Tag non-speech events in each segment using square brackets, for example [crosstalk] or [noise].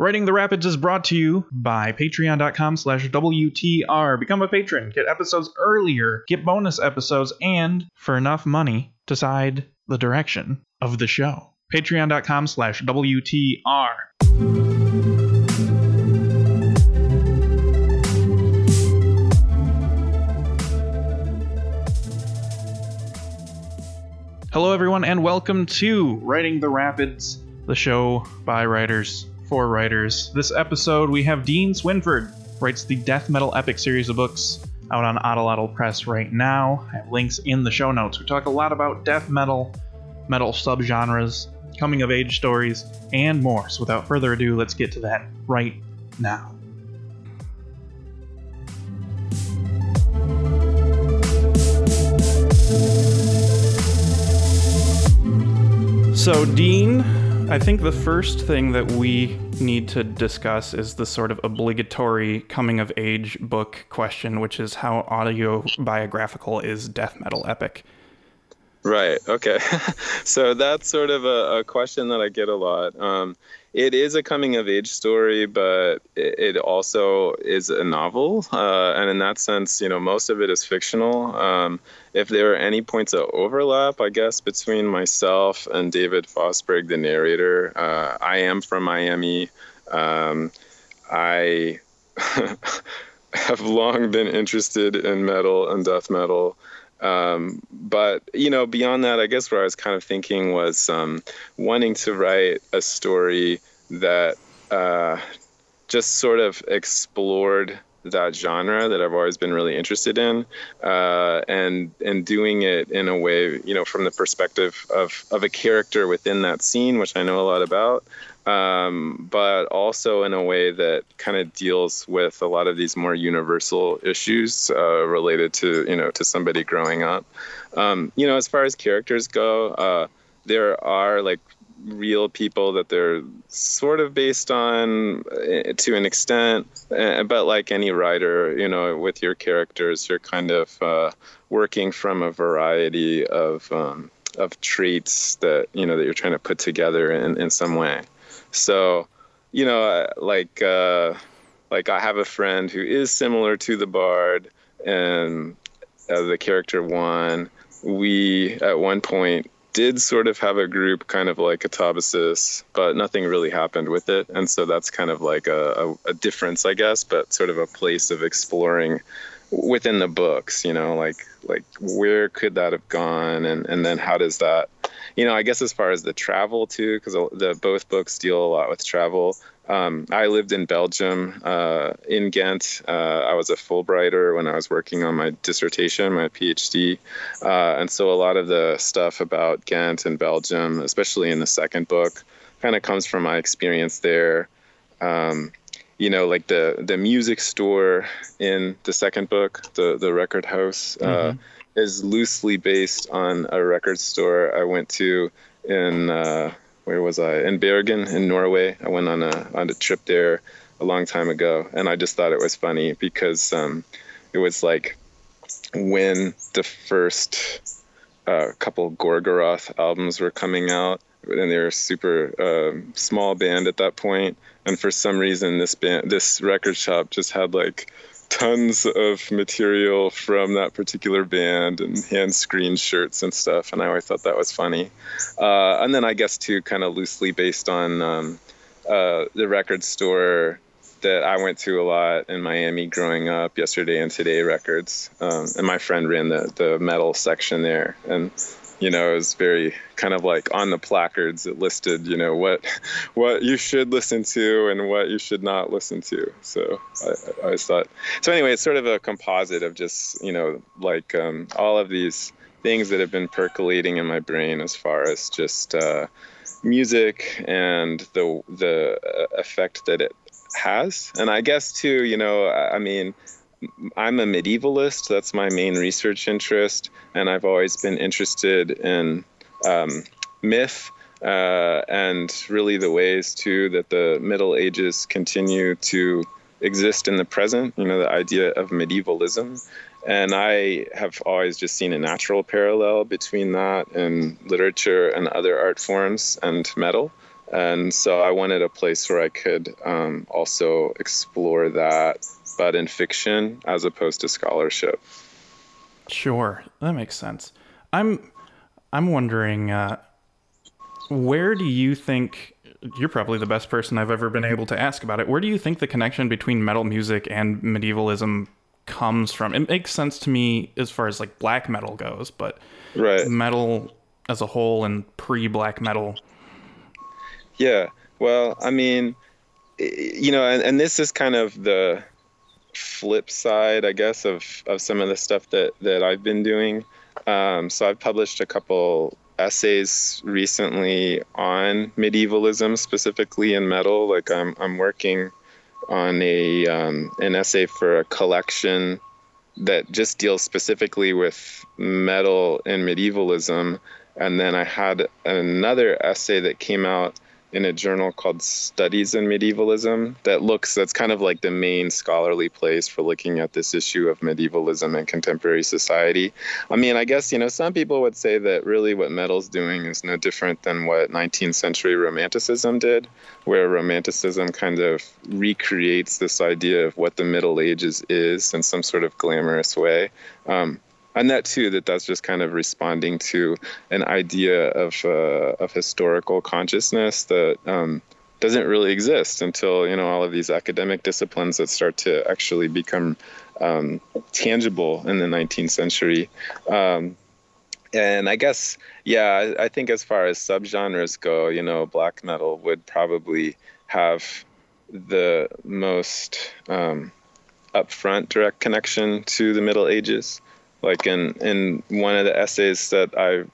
Writing the Rapids is brought to you by patreon.com slash WTR. Become a patron, get episodes earlier, get bonus episodes, and for enough money, decide the direction of the show. Patreon.com slash WTR. Hello, everyone, and welcome to Writing the Rapids, the show by writers for writers. This episode, we have Dean Swinford, writes the death metal epic series of books out on Atlatl Press right now. I have links in the show notes. We talk a lot about death metal, metal subgenres, coming of age stories, and more. So without further ado, let's get to that right now. So, Dean, I think the first thing that we need to discuss is the sort of obligatory coming of age book question, which is how autobiographical is death metal epic? Right. Okay. [laughs] so that's sort of a, a, question that I get a lot. Um, it is a coming of age story, but it, also is a novel. Uh, and in that sense, you know, most of it is fictional. Um, if there are any points of overlap, I guess, between myself and David Fosberg, the narrator, uh, I am from Miami. Um, I [laughs] have long been interested in metal and death metal. Um, but you know, beyond that, I guess what I was kind of thinking was um, wanting to write a story that uh, just sort of explored that genre that I've always been really interested in, uh, and and doing it in a way, you know, from the perspective of of a character within that scene, which I know a lot about, um, but also in a way that kind of deals with a lot of these more universal issues uh, related to you know to somebody growing up. Um, you know, as far as characters go, uh, there are like real people that they're sort of based on uh, to an extent uh, but like any writer you know with your characters you're kind of uh, working from a variety of um, of traits that you know that you're trying to put together in, in some way so, you know, like uh, like I have a friend who is similar to the Bard and uh, the character one. We at one point did sort of have a group kind of like Katabasis, but nothing really happened with it. And so that's kind of like a, a, a difference, I guess, but sort of a place of exploring within the books, you know, like like where could that have gone and, and then how does that you know, I guess as far as the travel too, because the both books deal a lot with travel. Um, I lived in Belgium, uh, in Ghent. Uh, I was a Fulbrighter when I was working on my dissertation, my PhD, uh, and so a lot of the stuff about Ghent and Belgium, especially in the second book, kind of comes from my experience there. Um, you know, like the the music store in the second book, the the record house. Uh, mm-hmm is loosely based on a record store I went to in uh, where was I in Bergen in Norway. I went on a on a trip there a long time ago, and I just thought it was funny because um, it was like when the first uh, couple Gorgoroth albums were coming out, and they were super uh, small band at that point. And for some reason, this band, this record shop, just had like tons of material from that particular band and hand screened shirts and stuff. And I always thought that was funny. Uh, and then I guess too, kind of loosely based on um, uh, the record store that I went to a lot in Miami growing up, Yesterday and Today Records. Um, and my friend ran the, the metal section there. And you know, it was very kind of like on the placards it listed, you know, what what you should listen to and what you should not listen to. So I, I always thought. So anyway, it's sort of a composite of just you know like um, all of these things that have been percolating in my brain as far as just uh, music and the the uh, effect that it has. And I guess too, you know, I mean I'm a medievalist. That's my main research interest, and I've always been interested in um, myth uh, and really the ways too that the Middle Ages continue to exist in the present. You know, the idea of medievalism, and I have always just seen a natural parallel between that and literature and other art forms and metal. and so I wanted a place where I could um, also explore that, but in fiction as opposed to scholarship. Sure, that makes sense. I'm I'm wondering uh, where do you think you're probably the best person I've ever been able to ask about it. Where do you think the connection between metal music and medievalism comes from? It makes sense to me as far as like black metal goes, but right. metal as a whole and pre-black metal. Yeah. Well, I mean, you know, and, and this is kind of the flip side, I guess, of, of some of the stuff that, that I've been doing. Um, so I've published a couple essays recently on medievalism, specifically in metal. Like I'm, I'm working on a um, an essay for a collection that just deals specifically with metal and medievalism. And then I had another essay that came out in a journal called Studies in Medievalism that looks that's kind of like the main scholarly place for looking at this issue of medievalism and contemporary society. I mean, I guess you know some people would say that really what metal's doing is no different than what 19th century romanticism did, where romanticism kind of recreates this idea of what the Middle Ages is in some sort of glamorous way. Um, and that too that that's just kind of responding to an idea of uh, of historical consciousness that um, doesn't really exist until you know all of these academic disciplines that start to actually become um, tangible in the 19th century. Um, and I guess, yeah, I, I think as far as subgenres go, you know, black metal would probably have the most um, upfront direct connection to the Middle Ages like in in one of the essays that I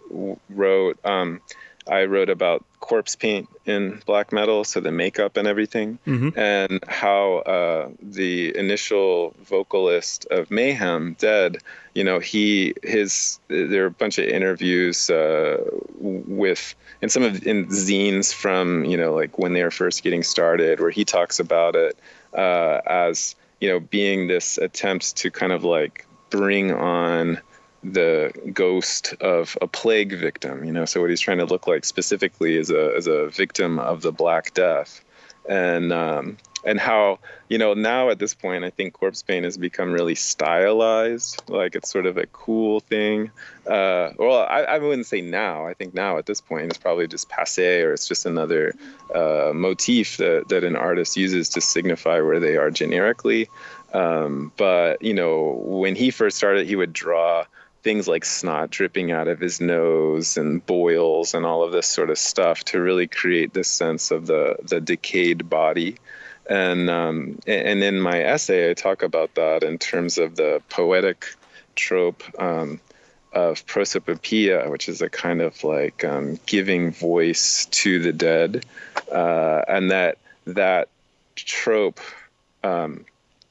wrote, um, I wrote about corpse paint in black metal, so the makeup and everything, mm-hmm. and how uh, the initial vocalist of Mayhem, Dead, you know, he his there are a bunch of interviews uh, with and some of in zines from you know like when they were first getting started, where he talks about it uh, as you know being this attempt to kind of like bring on the ghost of a plague victim you know? So what he's trying to look like specifically is a as a victim of the black death. And um, and how you know now at this point i think corpse paint has become really stylized. Like it's sort of a cool thing. Uh, well I, I wouldn't say now. I think now at this point it's probably just passe or it's just another uh, motif that, that an artist uses to signify where they are generically um, but you know, when he first started, he would draw things like snot dripping out of his nose and boils and all of this sort of stuff to really create this sense of the the decayed body. And um, and in my essay, I talk about that in terms of the poetic trope. Um, of prosopopoeia, which is a kind of like um, giving voice to the dead, uh, and that that trope um,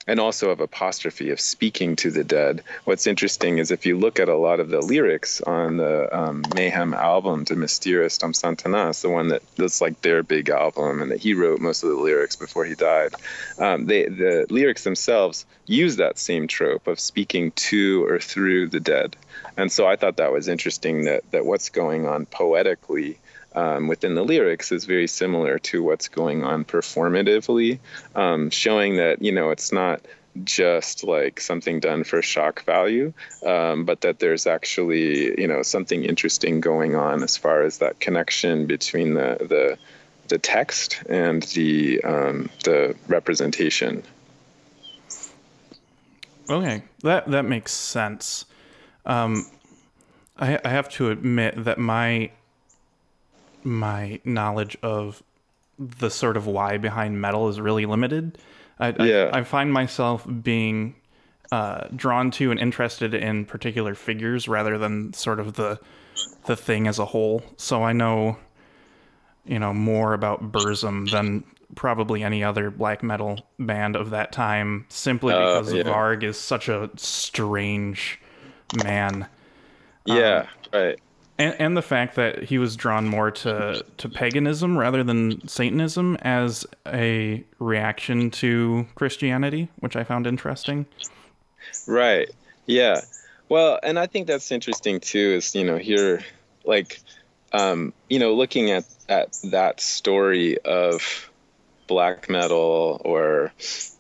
and also of apostrophe of speaking to the dead. What's interesting is if you look at a lot of the lyrics on the um, Mayhem album to Mysteriis Dom Sathanas, the one that that's like their big album and that he wrote most of the lyrics before he died, um, they, the lyrics themselves use that same trope of speaking to or through the dead. And so I thought that was interesting that, that what's going on poetically um, within the lyrics is very similar to what's going on performatively, um, showing that you know it's not just like something done for shock value, um, but that there's actually you know something interesting going on as far as that connection between the the, the text and the um, the representation. Okay, that that makes sense. Um, I, I have to admit that my my knowledge of the sort of why behind metal is really limited. I, yeah. I, I find myself being uh, drawn to and interested in particular figures rather than sort of the the thing as a whole. So I know, you know, more about Burzum than probably any other black metal band of that time, simply uh, because yeah. Varg is such a strange man. Yeah, um, right and, and the fact that he was drawn more to to paganism rather than Satanism as a reaction to Christianity, which I found interesting. Right. Yeah. Well, and I think that's interesting too. Is you know here, like um, you know, looking at at that story of black metal or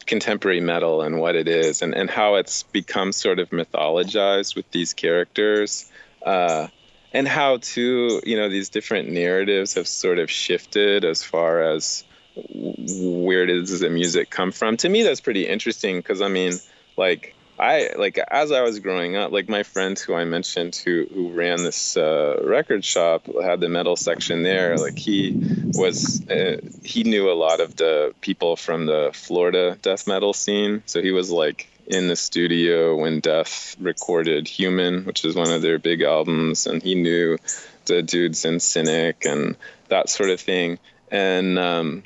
contemporary metal and what it is and, and how it's become sort of mythologized with these characters uh, and how too you know these different narratives have sort of shifted as far as where does the music come from to me that's pretty interesting because i mean like I like as I was growing up, like my friend who I mentioned who who ran this uh, record shop had the metal section there. Like he was uh, he knew a lot of the people from the Florida death metal scene, so he was like in the studio when Death recorded Human, which is one of their big albums, and he knew the dudes in Cynic and that sort of thing, and um,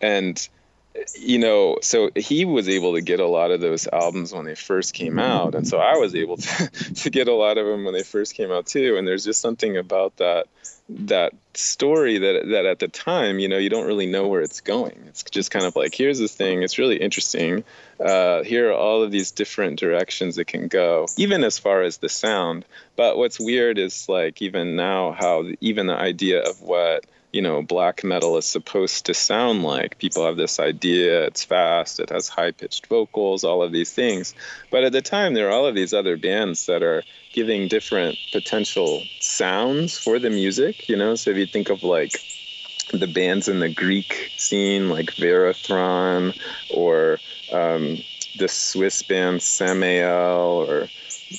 and you know, so he was able to get a lot of those albums when they first came out, and so I was able to [laughs] to get a lot of them when they first came out too. And there's just something about that that story that that at the time, you know, you don't really know where it's going. It's just kind of like here's this thing. It's really interesting. Uh, here are all of these different directions it can go, even as far as the sound. But what's weird is like even now how even the idea of what you know black metal is supposed to sound like. People have this idea it's fast it has high pitched vocals all of these things. But at the time there are all of these other bands that are giving different potential sounds for the music you know? So if you think of like the bands in the greek scene like Varathron or um, the swiss band samael or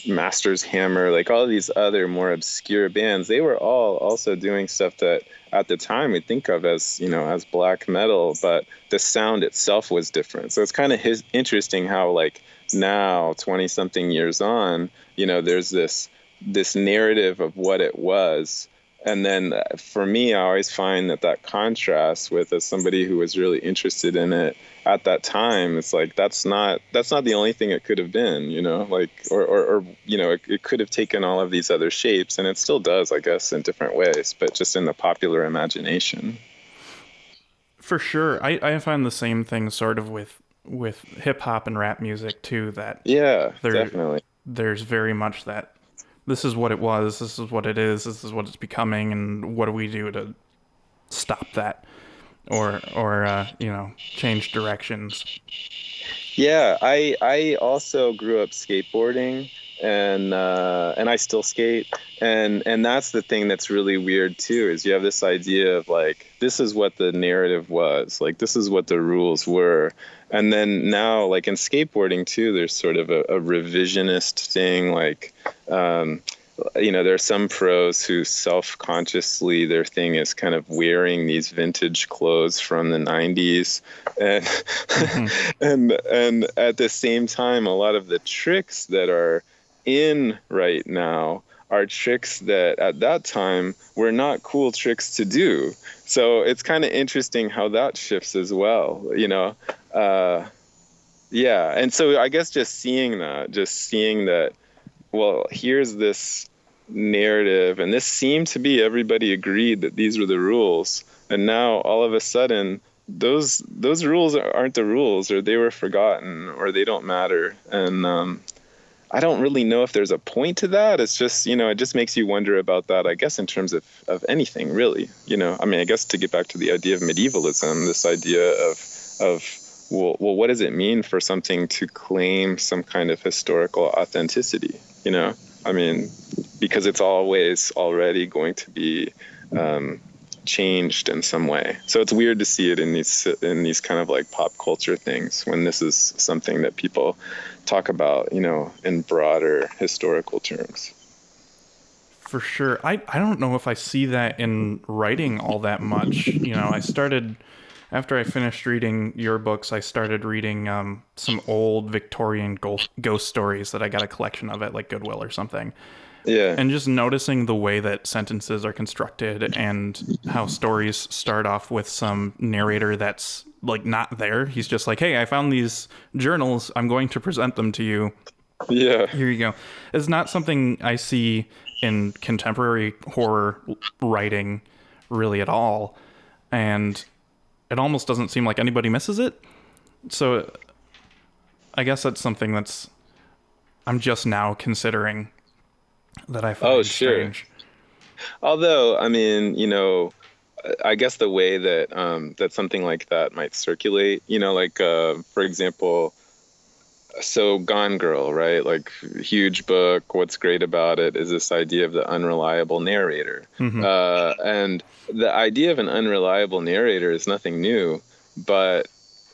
master's hammer like all these other more obscure bands they were all also doing stuff that at the time we think of as you know as black metal but the sound itself was different. So it's kind of his interesting how like now 20 something years on you know there's this this narrative of what it was and then uh, for me i always find that that contrast with as somebody who was really interested in it at that time it's like that's not that's not the only thing it could have been you know like or or, or you know it, it, could have taken all of these other shapes and it still does i guess in different ways but just in the popular imagination. For sure. I i find the same thing sort of with with hip hop and rap music too that yeah there, definitely. there's very much that this is what it was this is what it is this is what it's becoming and what do we do to stop that? Or or uh, you know change directions. Yeah i i also grew up skateboarding and uh, and I still skate. And and that's the thing that's really weird too is you have this idea of like this is what the narrative was. Like this is what the rules were and then now like in skateboarding too there's sort of a, a revisionist thing like um, you know, there are some pros who self-consciously their thing is kind of wearing these vintage clothes from the 90s, [laughs] and mm-hmm. and and at the same time, a lot of the tricks that are in right now are tricks that at that time were not cool tricks to do. So it's kind of interesting how that shifts as well, you know. Uh, yeah, and so I guess just seeing that, just seeing that well, here's this narrative, and this seemed to be everybody agreed that these were the rules, and now all of a sudden those those rules aren't the rules, or they were forgotten, or they don't matter, and um, I don't really know if there's a point to that. It's just you know it just makes you wonder about that. I guess in terms of of anything really, you know. I mean, I guess to get back to the idea of medievalism, this idea of of well, well, what does it mean for something to claim some kind of historical authenticity? You know, I mean, because it's always already going to be um, changed in some way. So it's weird to see it in these in these kind of like pop culture things when this is something that people talk about, you know, in broader historical terms. For sure. I, I don't know if I see that in writing all that much. You know, I started after I finished reading your books, I started reading um, some old Victorian ghost, ghost stories that I got a collection of at like Goodwill or something. Yeah. And just noticing the way that sentences are constructed and how stories start off with some narrator that's like not there. He's just like, "Hey, I found these journals. I'm going to present them to you." Yeah. Here you go. It's not something I see in contemporary horror writing really at all. And it almost doesn't seem like anybody misses it. So I guess that's something that's I'm just now considering that I find oh, sure. strange. Although, I mean, you know, I guess the way that um, that something like that might circulate, you know, like uh, for example, so Gone Girl, right? Like huge book. What's great about it is this idea of the unreliable narrator, mm-hmm. uh, and the idea of an unreliable narrator is nothing new. But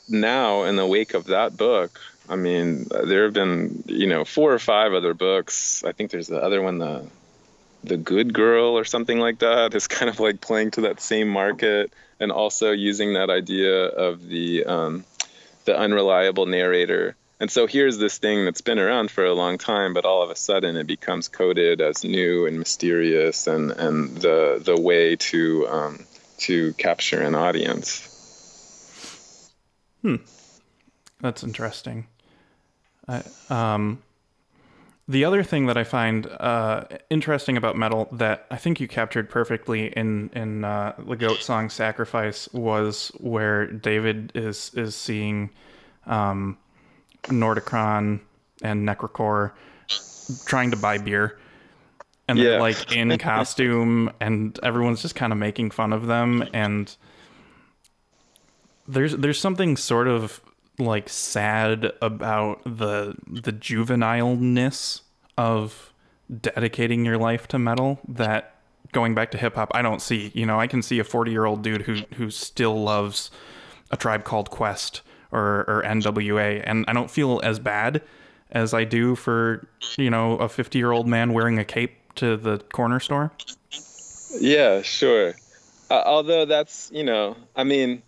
now, in the wake of that book, I mean, there have been you know four or five other books. I think there's the other one, the the Good Girl or something like that, is [laughs] kind of like playing to that same market and also using that idea of the um, the unreliable narrator and so here's this thing that's been around for a long time, but all of a sudden it becomes coded as new and mysterious, and and the the way to um, to capture an audience. Hmm, that's interesting. I, um, the other thing that I find uh, interesting about metal that I think you captured perfectly in in uh, the goat song "Sacrifice" was where David is is seeing. Um, Nordicron and Necrocore trying to buy beer. And they're like in [laughs] costume and everyone's just kind of making fun of them and there's there's something sort of like sad about the the juvenileness of dedicating your life to metal that going back to hip hop I don't see. You know, I can see a 40-year-old dude who who still loves a tribe called Quest or, or NWA, and I don't feel as bad as I do for you know a 50 year old man wearing a cape to the corner store. Yeah, sure. Uh, although that's you know, I mean,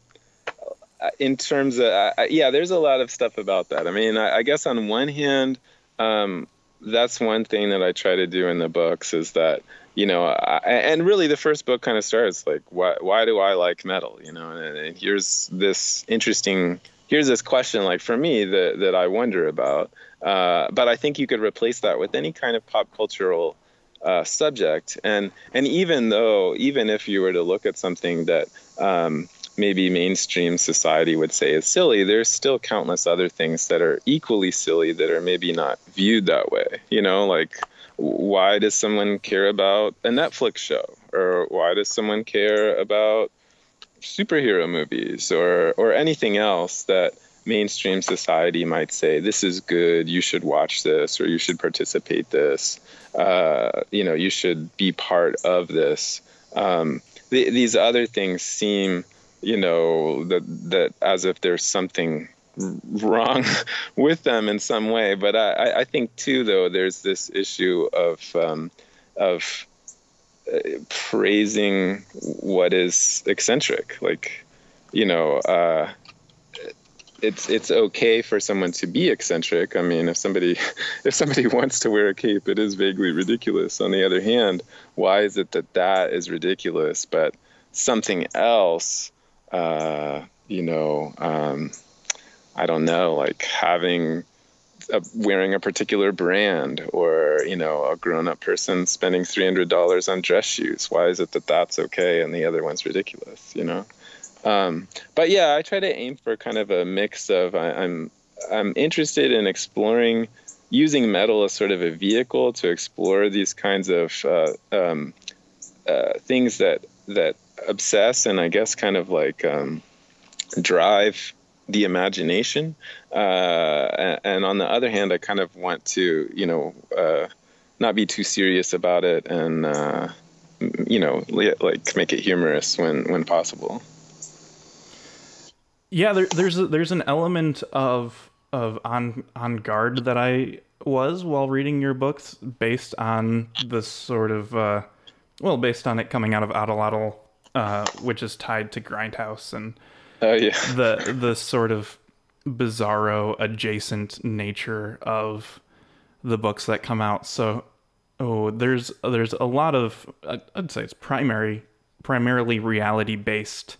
in terms of uh, yeah, there's a lot of stuff about that. I mean, I, I guess on one hand, um, that's one thing that I try to do in the books is that you know, I, and really the first book kind of starts like, why, why do I like metal? You know, and, and here's this interesting here's this question like for me that, that I wonder about. Uh, but I think you could replace that with any kind of pop cultural uh, subject. And and even though even if you were to look at something that um, maybe mainstream society would say is silly, there's still countless other things that are equally silly that are maybe not viewed that way. You know, like why does someone care about a Netflix show, or why does someone care about superhero movies or or anything else that mainstream society might say this is good you should watch this or you should participate this uh, you know you should be part of this um, th- these other things seem you know that that as if there's something wrong [laughs] with them in some way but I, I think too though there's this issue of um, of praising what is eccentric. Like, you know, uh, it's it's okay for someone to be eccentric. I mean, if somebody [laughs] if somebody [laughs] wants to wear a cape, it is vaguely ridiculous. On the other hand, why is it that that is ridiculous, but something else, uh, you know, um, I don't know, like having a, wearing a particular brand or you know a grown-up person spending $300 on dress shoes. Why is it that that's okay and the other one's ridiculous you know? Um, but yeah i try to aim for kind of a mix of I, i'm i'm interested in exploring using metal as sort of a vehicle to explore these kinds of uh, um, uh, things that that obsess and i guess kind of like um, drive the imagination. Uh, and on the other hand, I kind of want to, you know, uh, not be too serious about it and, uh, you know, like make it humorous when, when possible. Yeah, there, there's a, there's an element of of on on guard that I was while reading your books, based on the sort of uh, well, based on it coming out of Atlatl, uh, which is tied to Grindhouse and Oh yeah. [laughs] the the sort of bizarro adjacent nature of the books that come out. So oh, there's there's a lot of I'd say it's primary primarily reality based,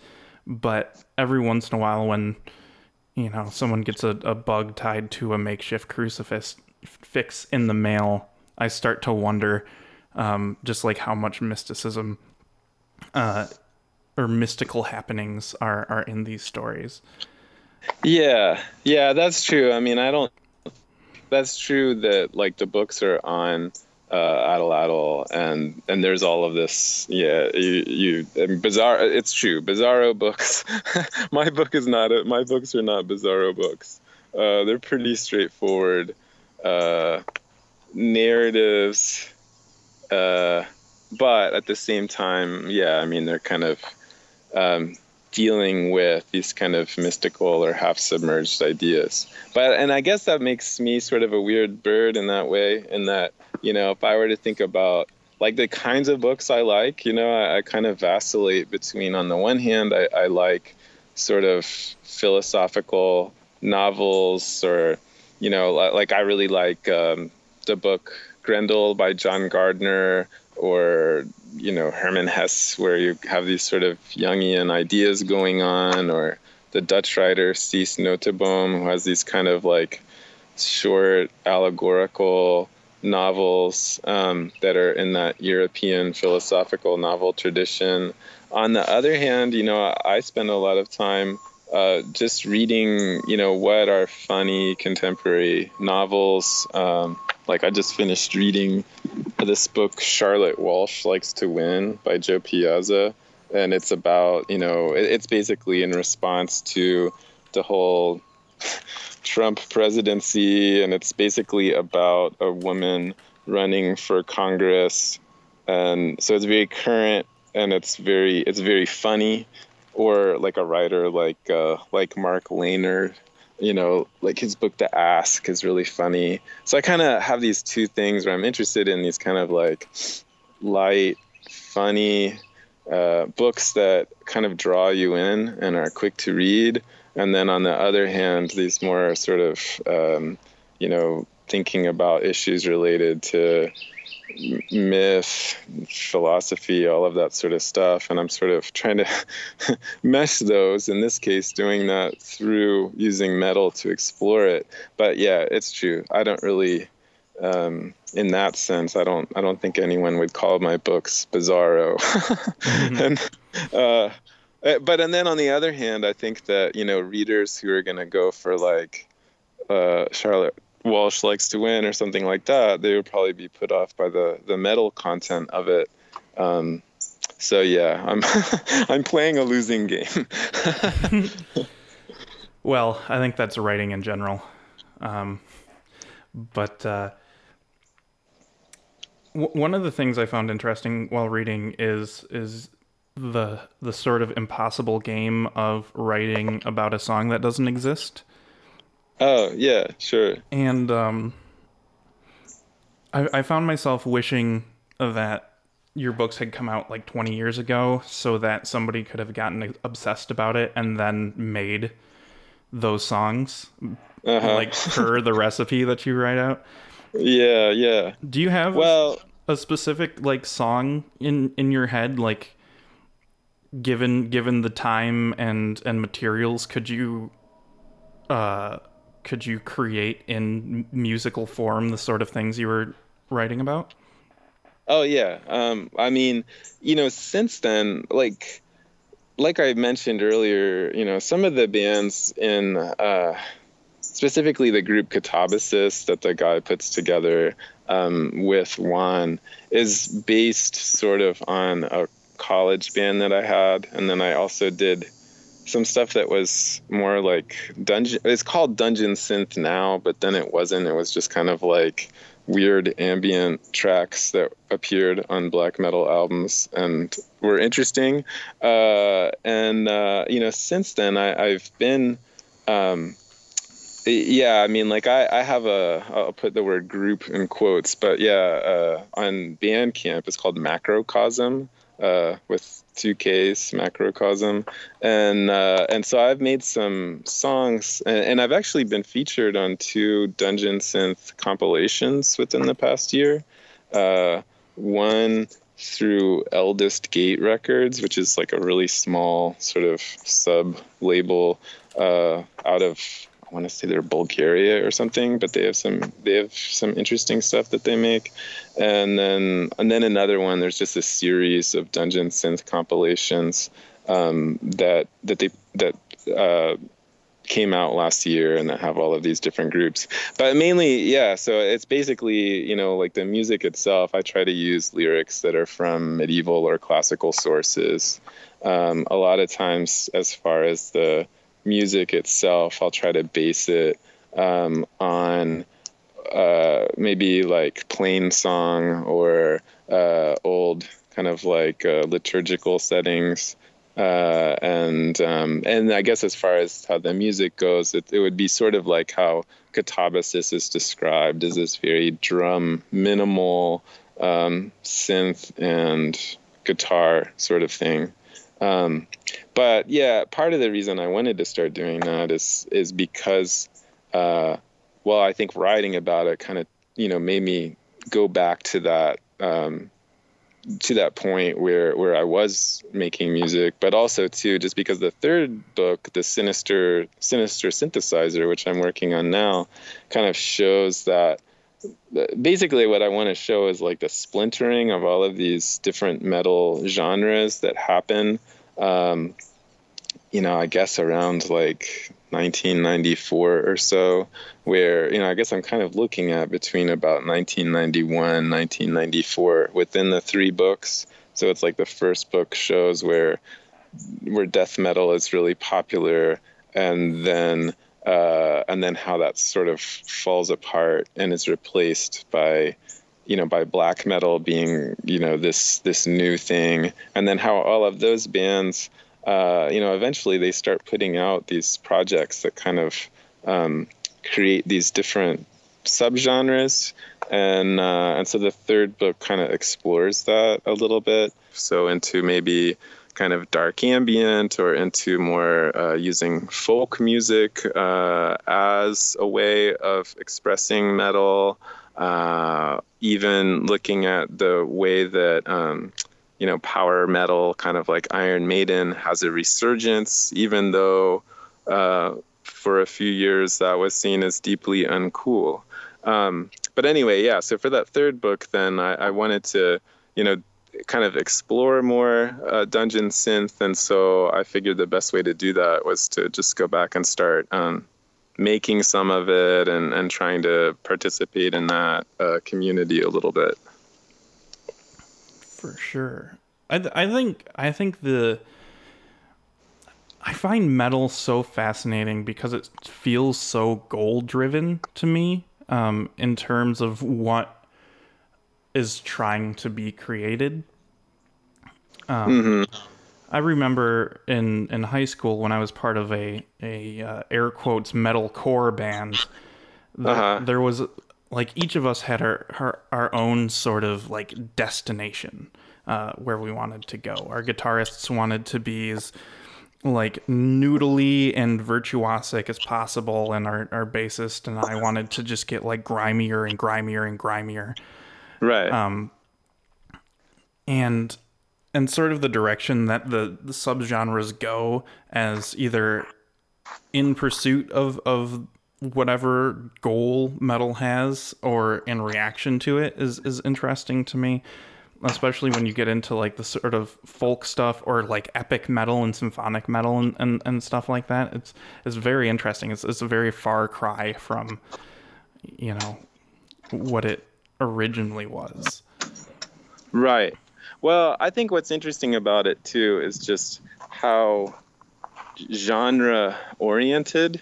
but every once in a while when you know someone gets a, a bug tied to a makeshift crucifix fix in the mail, I start to wonder um, just like how much mysticism uh, or mystical happenings are are in these stories. Yeah, yeah, that's true. I mean, I don't. That's true that like the books are on uh, Atlatl, and and there's all of this. Yeah, you you bizarre. It's true. Bizarro books. [laughs] my book is not. A, my books are not bizarro books. Uh, they're pretty straightforward uh, narratives, uh, but at the same time, yeah, I mean they're kind of um, dealing with these kind of mystical or half submerged ideas. But and I guess that makes me sort of a weird bird in that way, in that you know, if I were to think about like the kinds of books I like, you know, I, I kind of vacillate between, on the one hand, I, I like sort of philosophical novels or, you know, like I really like um, the book Grendel by John Gardner or, you know, Hermann Hesse, where you have these sort of Jungian ideas going on, or the Dutch writer Cees Nooteboom, who has these kind of like short allegorical novels um, that are in that European philosophical novel tradition. On the other hand, you know, I spend a lot of time uh, just reading, you know, what are funny contemporary novels. Um, like I just finished reading this book, Charlotte Walsh Likes to Win by Jo Piazza. And it's about, you know, it's basically in response to the whole [laughs] Trump presidency, and it's basically about a woman running for Congress, and so it's very current and it's very it's very funny, or like a writer like uh, like Mark Lehner, you know, like his book The Ask is really funny. So I kind of have these two things where I'm interested in these kind of like light, funny uh, books that kind of draw you in and are quick to read and then on the other hand, these more sort of, um, you know, thinking about issues related to myth, philosophy, all of that sort of stuff. And I'm sort of trying to [laughs] mesh those, in this case, doing that through using metal to explore it. But yeah, it's true. I don't really. Um, in that sense, I don't. I don't think anyone would call my books bizarro. [laughs] mm-hmm. and uh, uh, but and then on the other hand, I think that you know readers who are going to go for like uh, Charlotte Walsh likes to win or something like that, they would probably be put off by the the metal content of it. Um, so yeah, I'm [laughs] I'm playing a losing game. [laughs] well, I think that's writing in general, um, but. Uh, one of the things I found interesting while reading is is the the sort of impossible game of writing about a song that doesn't exist. Oh yeah, sure. And um, I, I found myself wishing that your books had come out like 20 years ago, so that somebody could have gotten obsessed about it and then made those songs uh-huh. like per the recipe that you write out. Yeah, yeah. Do you have well a specific like song in in your head like given given the time and and materials could you uh could you create in musical form the sort of things you were writing about? Oh yeah. Um i mean you know since then like like i mentioned earlier you know some of the bands in uh specifically the group Katabasis that the guy puts together um, with Juan is based sort of on a college band that I had, and then I also did some stuff that was more like dungeon. It's called dungeon synth now, but then it wasn't. It was just kind of like weird ambient tracks that appeared on black metal albums and were interesting. Uh, and uh, you know, since then I, have been. Um, yeah, I mean, like I, I have a, I'll put the word group in quotes, but yeah, uh, on Bandcamp, it's called Macrocosm uh, with two Ks, macrocosm, and uh, and so I've made some songs, and, and, I've actually been featured on two Dungeon Synth compilations within the past year. Uh, one through Eldest Gate Records, which is like a really small sort of sub label uh, out of I want to say they're Bulgaria or something, but they have some they have some interesting stuff that they make. And then and then another one. There's just a series of dungeon synth compilations um, that that they that uh, came out last year and that have all of these different groups. But mainly, yeah, so it's basically, you know, like the music itself, I try to use lyrics that are from medieval or classical sources. Um, a lot of times, as far as the music itself, I'll try to base it um, on uh, maybe like plain song or uh, old kind of like uh, liturgical settings. Uh, and um, and I guess as far as how the music goes, it, it would be sort of like how Katabasis is described as this very drum, minimal um, synth and guitar sort of thing. Um, but yeah, part of the reason I wanted to start doing that is is because, uh, well, I think writing about it kind of you know made me go back to that um, to that point where where I was making music, but also too just because the third book, the sinister sinister synthesizer, which I'm working on now, kind of shows that basically what I want to show is like the splintering of all of these different metal genres that happen. Um, you know, I guess around like 1994 or so, where, you know, I guess I'm kind of looking at between about 1991, 1994 within the three books. So it's like the first book shows where where death metal is really popular and then uh, and then how that sort of falls apart and is replaced by you know by black metal being you know this this new thing. And then how all of those bands uh, you know eventually they start putting out these projects that kind of um, create these different subgenres. And uh, and so the third book kind of explores that a little bit. So into maybe kind of dark ambient or into more uh, using folk music uh, as a way of expressing metal, uh, even looking at the way that. Um, you know, power metal, kind of like Iron Maiden, has a resurgence, even though uh, for a few years that was seen as deeply uncool. Um, but anyway, yeah. So for that third book, then I, I wanted to, you know, kind of explore more uh, dungeon synth, and so I figured the best way to do that was to just go back and start um, making some of it and, and trying to participate in that uh, community a little bit. For sure, I th- I think I think the I find metal so fascinating because it feels so goal driven to me um, in terms of what is trying to be created. Um, mm-hmm. I remember in, in high school when I was part of a a uh, air quotes metal core band. The, uh-huh. There was like each of us had our our, our own sort of like destination uh, where we wanted to go. Our guitarists wanted to be as like noodly and virtuosic as possible, and our, our bassist and I wanted to just get like grimier and grimier and grimier. Right. Um, and and sort of the direction that the, the subgenres go as either in pursuit of of whatever goal metal has or in reaction to it is is interesting to me especially when you get into like the sort of folk stuff or like epic metal and symphonic metal and, and, and stuff like that it's it's very interesting it's, it's a very far cry from you know what it originally was. Right. Well, I think what's interesting about it too is just how genre oriented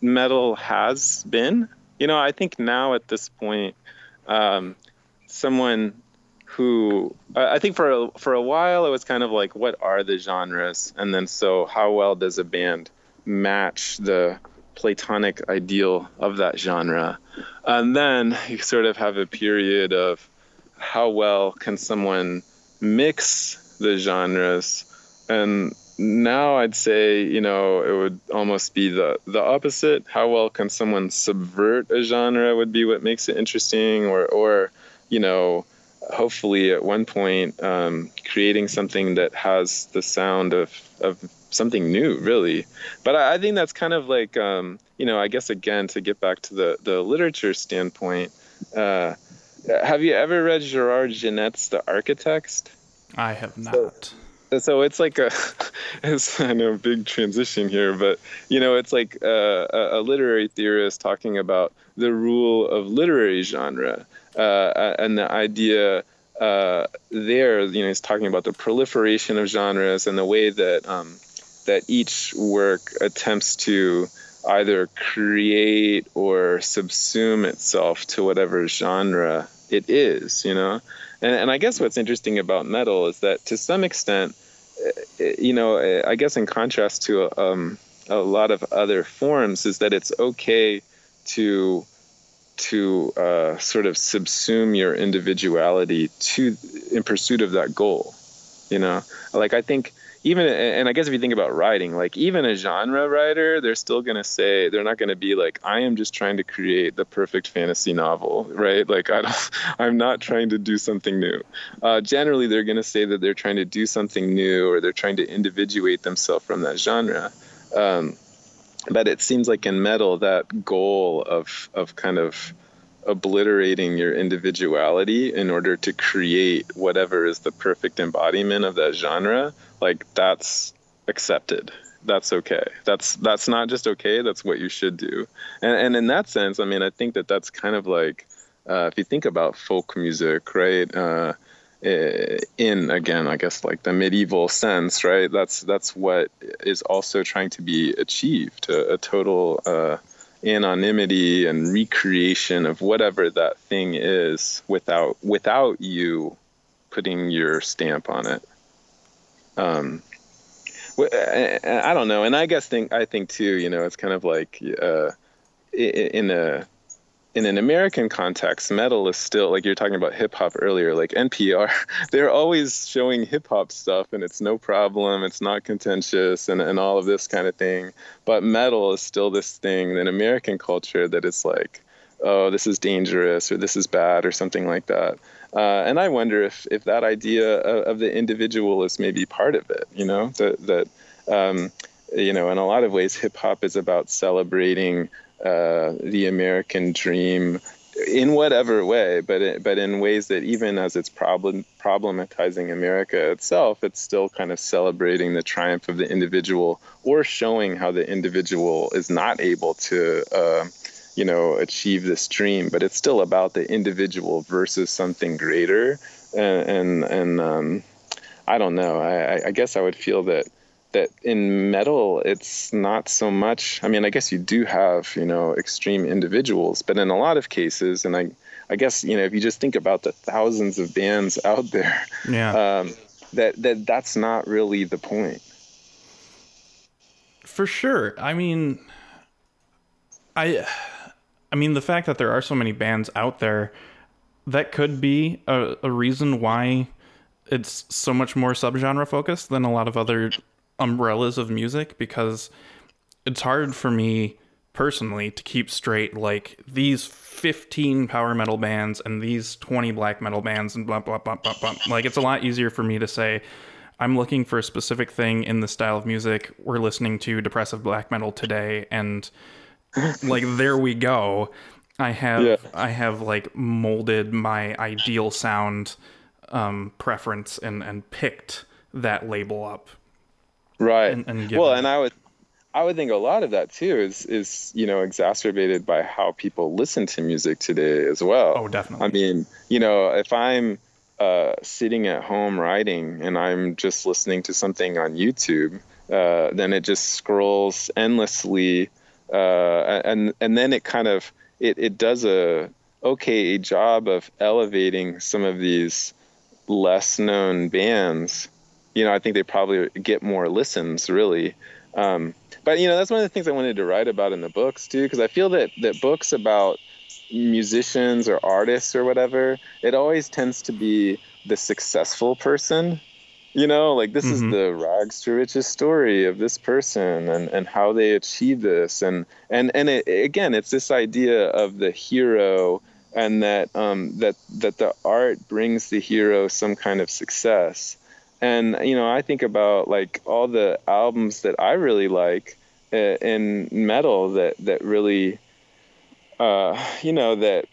metal has been. You know, I think now at this point, um, someone who I think for a, for a while it was kind of like, what are the genres, and then so how well does a band match the platonic ideal of that genre. And then you sort of have a period of how well can someone mix the genres. And now I'd say, you know, it would almost be the, the opposite. How well can someone subvert a genre would be what makes it interesting, or, or you know, hopefully at one point um, creating something that has the sound of, of something new, really. But I, I think that's kind of like, um, you know, I guess again to get back to the the literature standpoint. Uh, have you ever read Gerard Genette's The Architext? I have not. So, so it's like a [laughs] it's I know big transition here, but you know it's like a, a, literary theorist talking about the rule of literary genre uh, and the idea uh, there. You know, he's talking about the proliferation of genres and the way that um, that each work attempts to either create or subsume itself to whatever genre it is. You know, and, and I guess what's interesting about metal is that to some extent you know, I guess in contrast to um, a lot of other forms, is that it's okay to to uh, sort of subsume your individuality to in pursuit of that goal. You know, like I think even and I guess if you think about writing, like even a genre writer, they're still gonna say they're not gonna be like, I am just trying to create the perfect fantasy novel, right? Like I don't, [laughs] I'm not trying to do something new. Uh, generally, they're gonna say that they're trying to do something new or they're trying to individuate themselves from that genre. Um, but it seems like in metal, that goal of of kind of obliterating your individuality in order to create whatever is the perfect embodiment of that genre like that's accepted. That's okay. That's that's not just okay that's what you should do. And and in that sense i mean i think that that's kind of like uh, if you think about folk music right uh, in again i guess like the medieval sense right that's that's what is also trying to be achieved a, a total uh, anonymity and recreation of whatever that thing is without without you putting your stamp on it um, I don't know, and I guess think I think too. You know, it's kind of like uh, in a in an American context, metal is still like you're talking about hip hop earlier, like NPR. [laughs] They're always showing hip hop stuff, and it's no problem. It's not contentious, and and all of this kind of thing. But metal is still this thing in American culture that is like, oh, this is dangerous, or this is bad, or something like that. Uh, and I wonder if, if that idea of, of, the individual is maybe part of it, you know, that, that um, you know, in a lot of ways, hip hop is about celebrating uh, the American dream in whatever way, but it, but in ways that even as it's problem problematizing America itself, it's still kind of celebrating the triumph of the individual or showing how the individual is not able to. Uh, you know achieve this dream but it's still about the individual versus something greater and and, and um, i don't know I, I guess i would feel that that in metal it's not so much i mean i guess you do have you know extreme individuals but in a lot of cases and i i guess you know if you just think about the thousands of bands [laughs] out there yeah. um, that that that's not really the point. For sure. I mean i I mean, the fact that there are so many bands out there, that could be a, a reason why it's so much more subgenre focused than a lot of other umbrellas of music because it's hard for me personally to keep straight like these 15 power metal bands and these 20 black metal bands and blah blah blah blah blah like it's a lot easier for me to say i'm looking for a specific thing in the style of music we're listening to depressive black metal today and like there we go. I have yeah. I have like molded my ideal sound um, preference and and picked that label up. Right. And, and well, and I would I would think a lot of that too is is you know exacerbated by how people listen to music today as well. Oh, definitely. I mean, you know, if I'm uh, sitting at home writing and I'm just listening to something on YouTube, uh, then it just scrolls endlessly uh, and and then it kind of it, it does a okay job of elevating some of these less known bands. You know, I think they probably get more listens really. Um, but you know, that's one of the things I wanted to write about in the books too, because I feel that that books about musicians or artists or whatever, it always tends to be the successful person you know like this mm-hmm. is the rags to riches story of this person and and how they achieve this and and and it, again it's this idea of the hero and that um that that the art brings the hero some kind of success and you know i think about like all the albums that i really like uh, in metal that that really uh you know that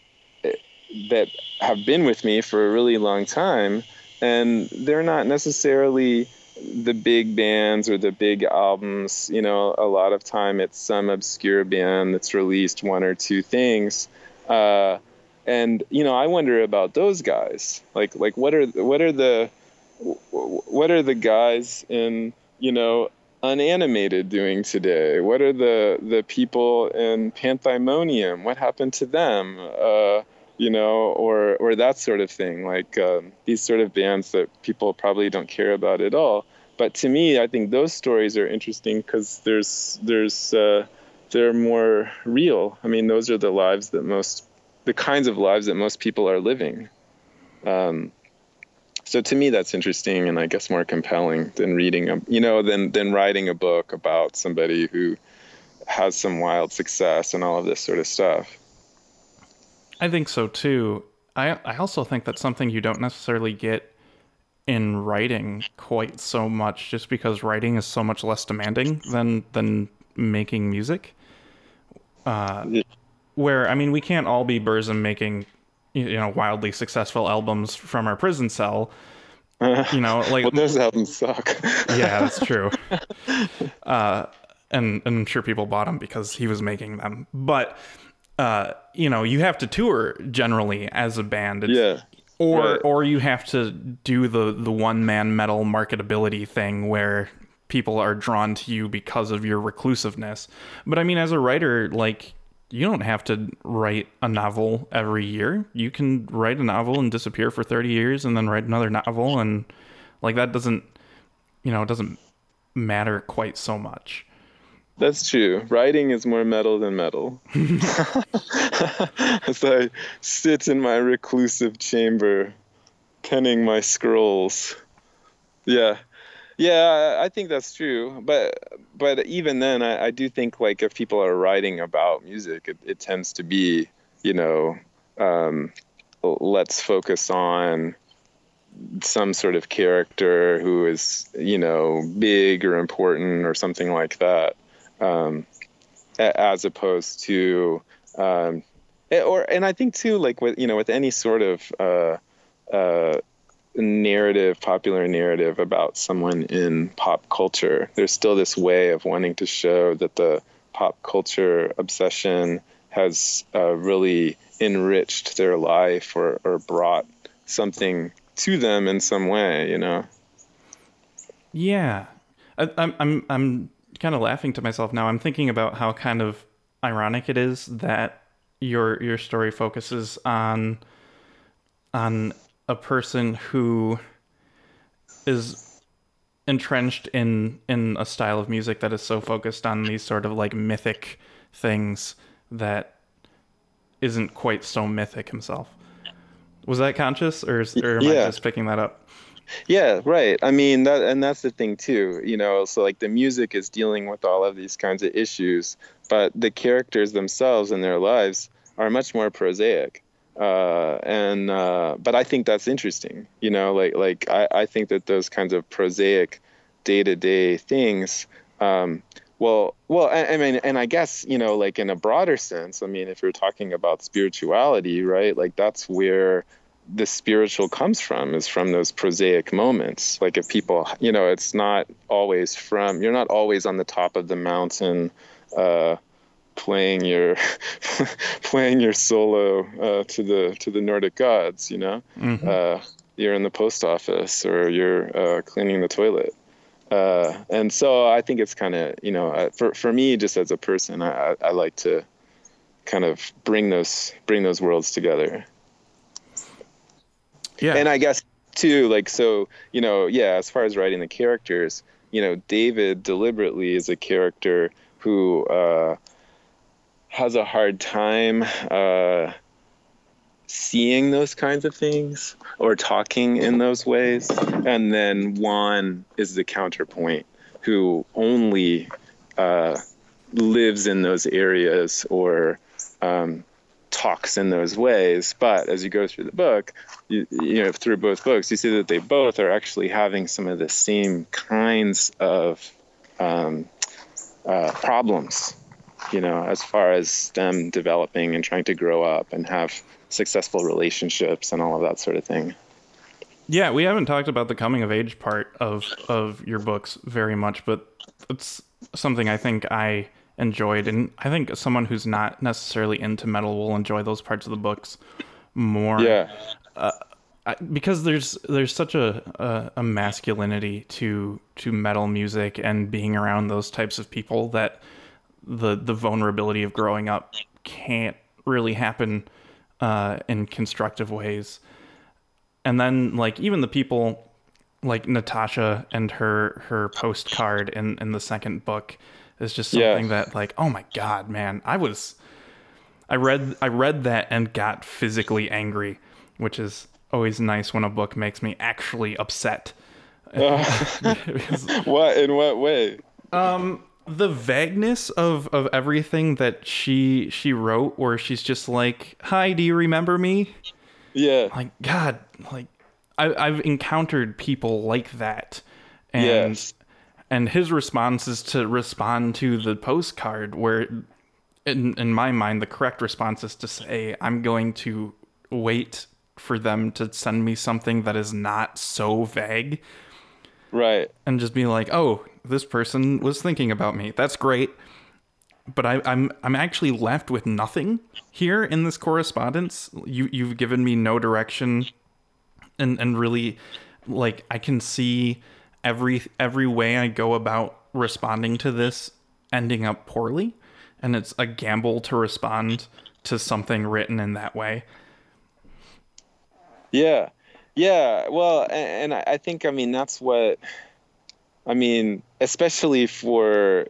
that have been with me for a really long time and they're not necessarily the big bands or the big albums, you know, a lot of time it's some obscure band that's released one or two things. Uh, and you know, I wonder about those guys. Like, like what are what are the what are the guys in you know unanimated doing today? What are the the people in Panthymonium? What happened to them? Uh, you know, or or that sort of thing. Like um, these sort of bands that people probably don't care about at all. But to me, I think those stories are interesting because there's there's uh, they're more real. I mean, those are the lives that most the kinds of lives that most people are living. Um, so to me, that's interesting and I guess more compelling than reading a you know than than writing a book about somebody who has some wild success and all of this sort of stuff. I think so too. I I also think that's something you don't necessarily get in writing quite so much just because writing is so much less demanding than than making music. Uh, where I mean we can't all be Burzum making you know wildly successful albums from our prison cell. You know, [laughs] like well, those albums suck. [laughs] yeah, that's true. [laughs] Uh, and, and I'm sure people bought them because he was making them, but uh, you know, you have to tour generally as a band. It's, yeah. Or right. or you have to do the the one man metal marketability thing where people are drawn to you because of your reclusiveness. But I mean, as a writer, like you don't have to write a novel every year. You can write a novel and disappear for 30 years and then write another novel and like that doesn't you know, it doesn't matter quite so much. That's true. Writing is more metal than metal. [laughs] As I sit in my reclusive chamber, penning my scrolls. Yeah. Yeah, I think that's true. But but even then, I, I do think like if people are writing about music, it, it tends to be, you know, um, let's focus on some sort of character who is, you know, big or important or something like that um, as opposed to um, or and I think too like with you know with any sort of uh, uh, narrative popular narrative about someone in pop culture. There's still this way of wanting to show that the pop culture obsession has uh, really enriched their life or, or brought something to them in some way you know? Yeah. I, I'm I'm I'm kind of laughing to myself now. I'm thinking about how kind of ironic it is that your your story focuses on on a person who is entrenched in in a style of music that is so focused on these sort of like mythic things that isn't quite so mythic himself. Was that conscious, or, is, or am yeah. I just picking that up? Yeah, right. I mean that and that's the thing too, you know, so like the music is dealing with all of these kinds of issues, but the characters themselves and their lives are much more prosaic. Uh, and uh, but I think that's interesting, you know, like like I, I think that those kinds of prosaic day to day things um, well well I, I, mean and i guess you know like in a broader sense i mean if you're talking about spirituality right like that's where the spiritual comes from is from those prosaic moments. Like if people you know it's not always from you're not always on the top of the mountain uh, playing your [laughs] playing your solo uh, to the to the nordic gods you know mm-hmm. uh, you're in the post office or you're uh, cleaning the toilet uh, and so i think it's kind of you know for, for me just as a person I, I like to kind of bring those bring those worlds together yeah. And I guess too, like so, you know, yeah, as far as writing the characters, you know, David deliberately is a character who uh, has a hard time uh, seeing those kinds of things or talking in those ways. And then Juan is the counterpoint who only uh, lives in those areas or um, talks in those ways. But as you go through the book, you, you know, through both books, you see that they both are actually having some of the same kinds of um, uh, problems, you know, as far as them developing and trying to grow up and have successful relationships and all of that sort of thing. Yeah, we haven't talked about the coming of age part of of your books very much, but it's something I think I enjoyed, and I think someone who's not necessarily into metal will enjoy those parts of the books more. Yeah. Uh, I, because there's there's such a, a a masculinity to to metal music and being around those types of people that the the vulnerability of growing up can't really happen uh, in constructive ways. And then like even the people like Natasha and her her postcard in in the second book is just something that like oh my god man I was I read I read that and got physically angry, which is always nice when a book makes me actually upset. Because [laughs] [laughs] What in what way? The vagueness of of everything that she she wrote where she's just like, "Hi, do you remember me?" Yeah. Like god, like I I've encountered people like that. And Yes. and his response is to respond to the postcard where in in my mind the correct response is to say I'm going to wait for them to send me something that is not so vague Right. and just be like, "Oh, this person was thinking about me. That's great." But I, I'm I'm actually left with nothing here in this correspondence. You you've given me no direction, and and really, like I can see every every way I go about responding to this ending up poorly, and it's a gamble to respond to something written in that way. Yeah, yeah. Well, and I I think I mean that's what I mean, especially for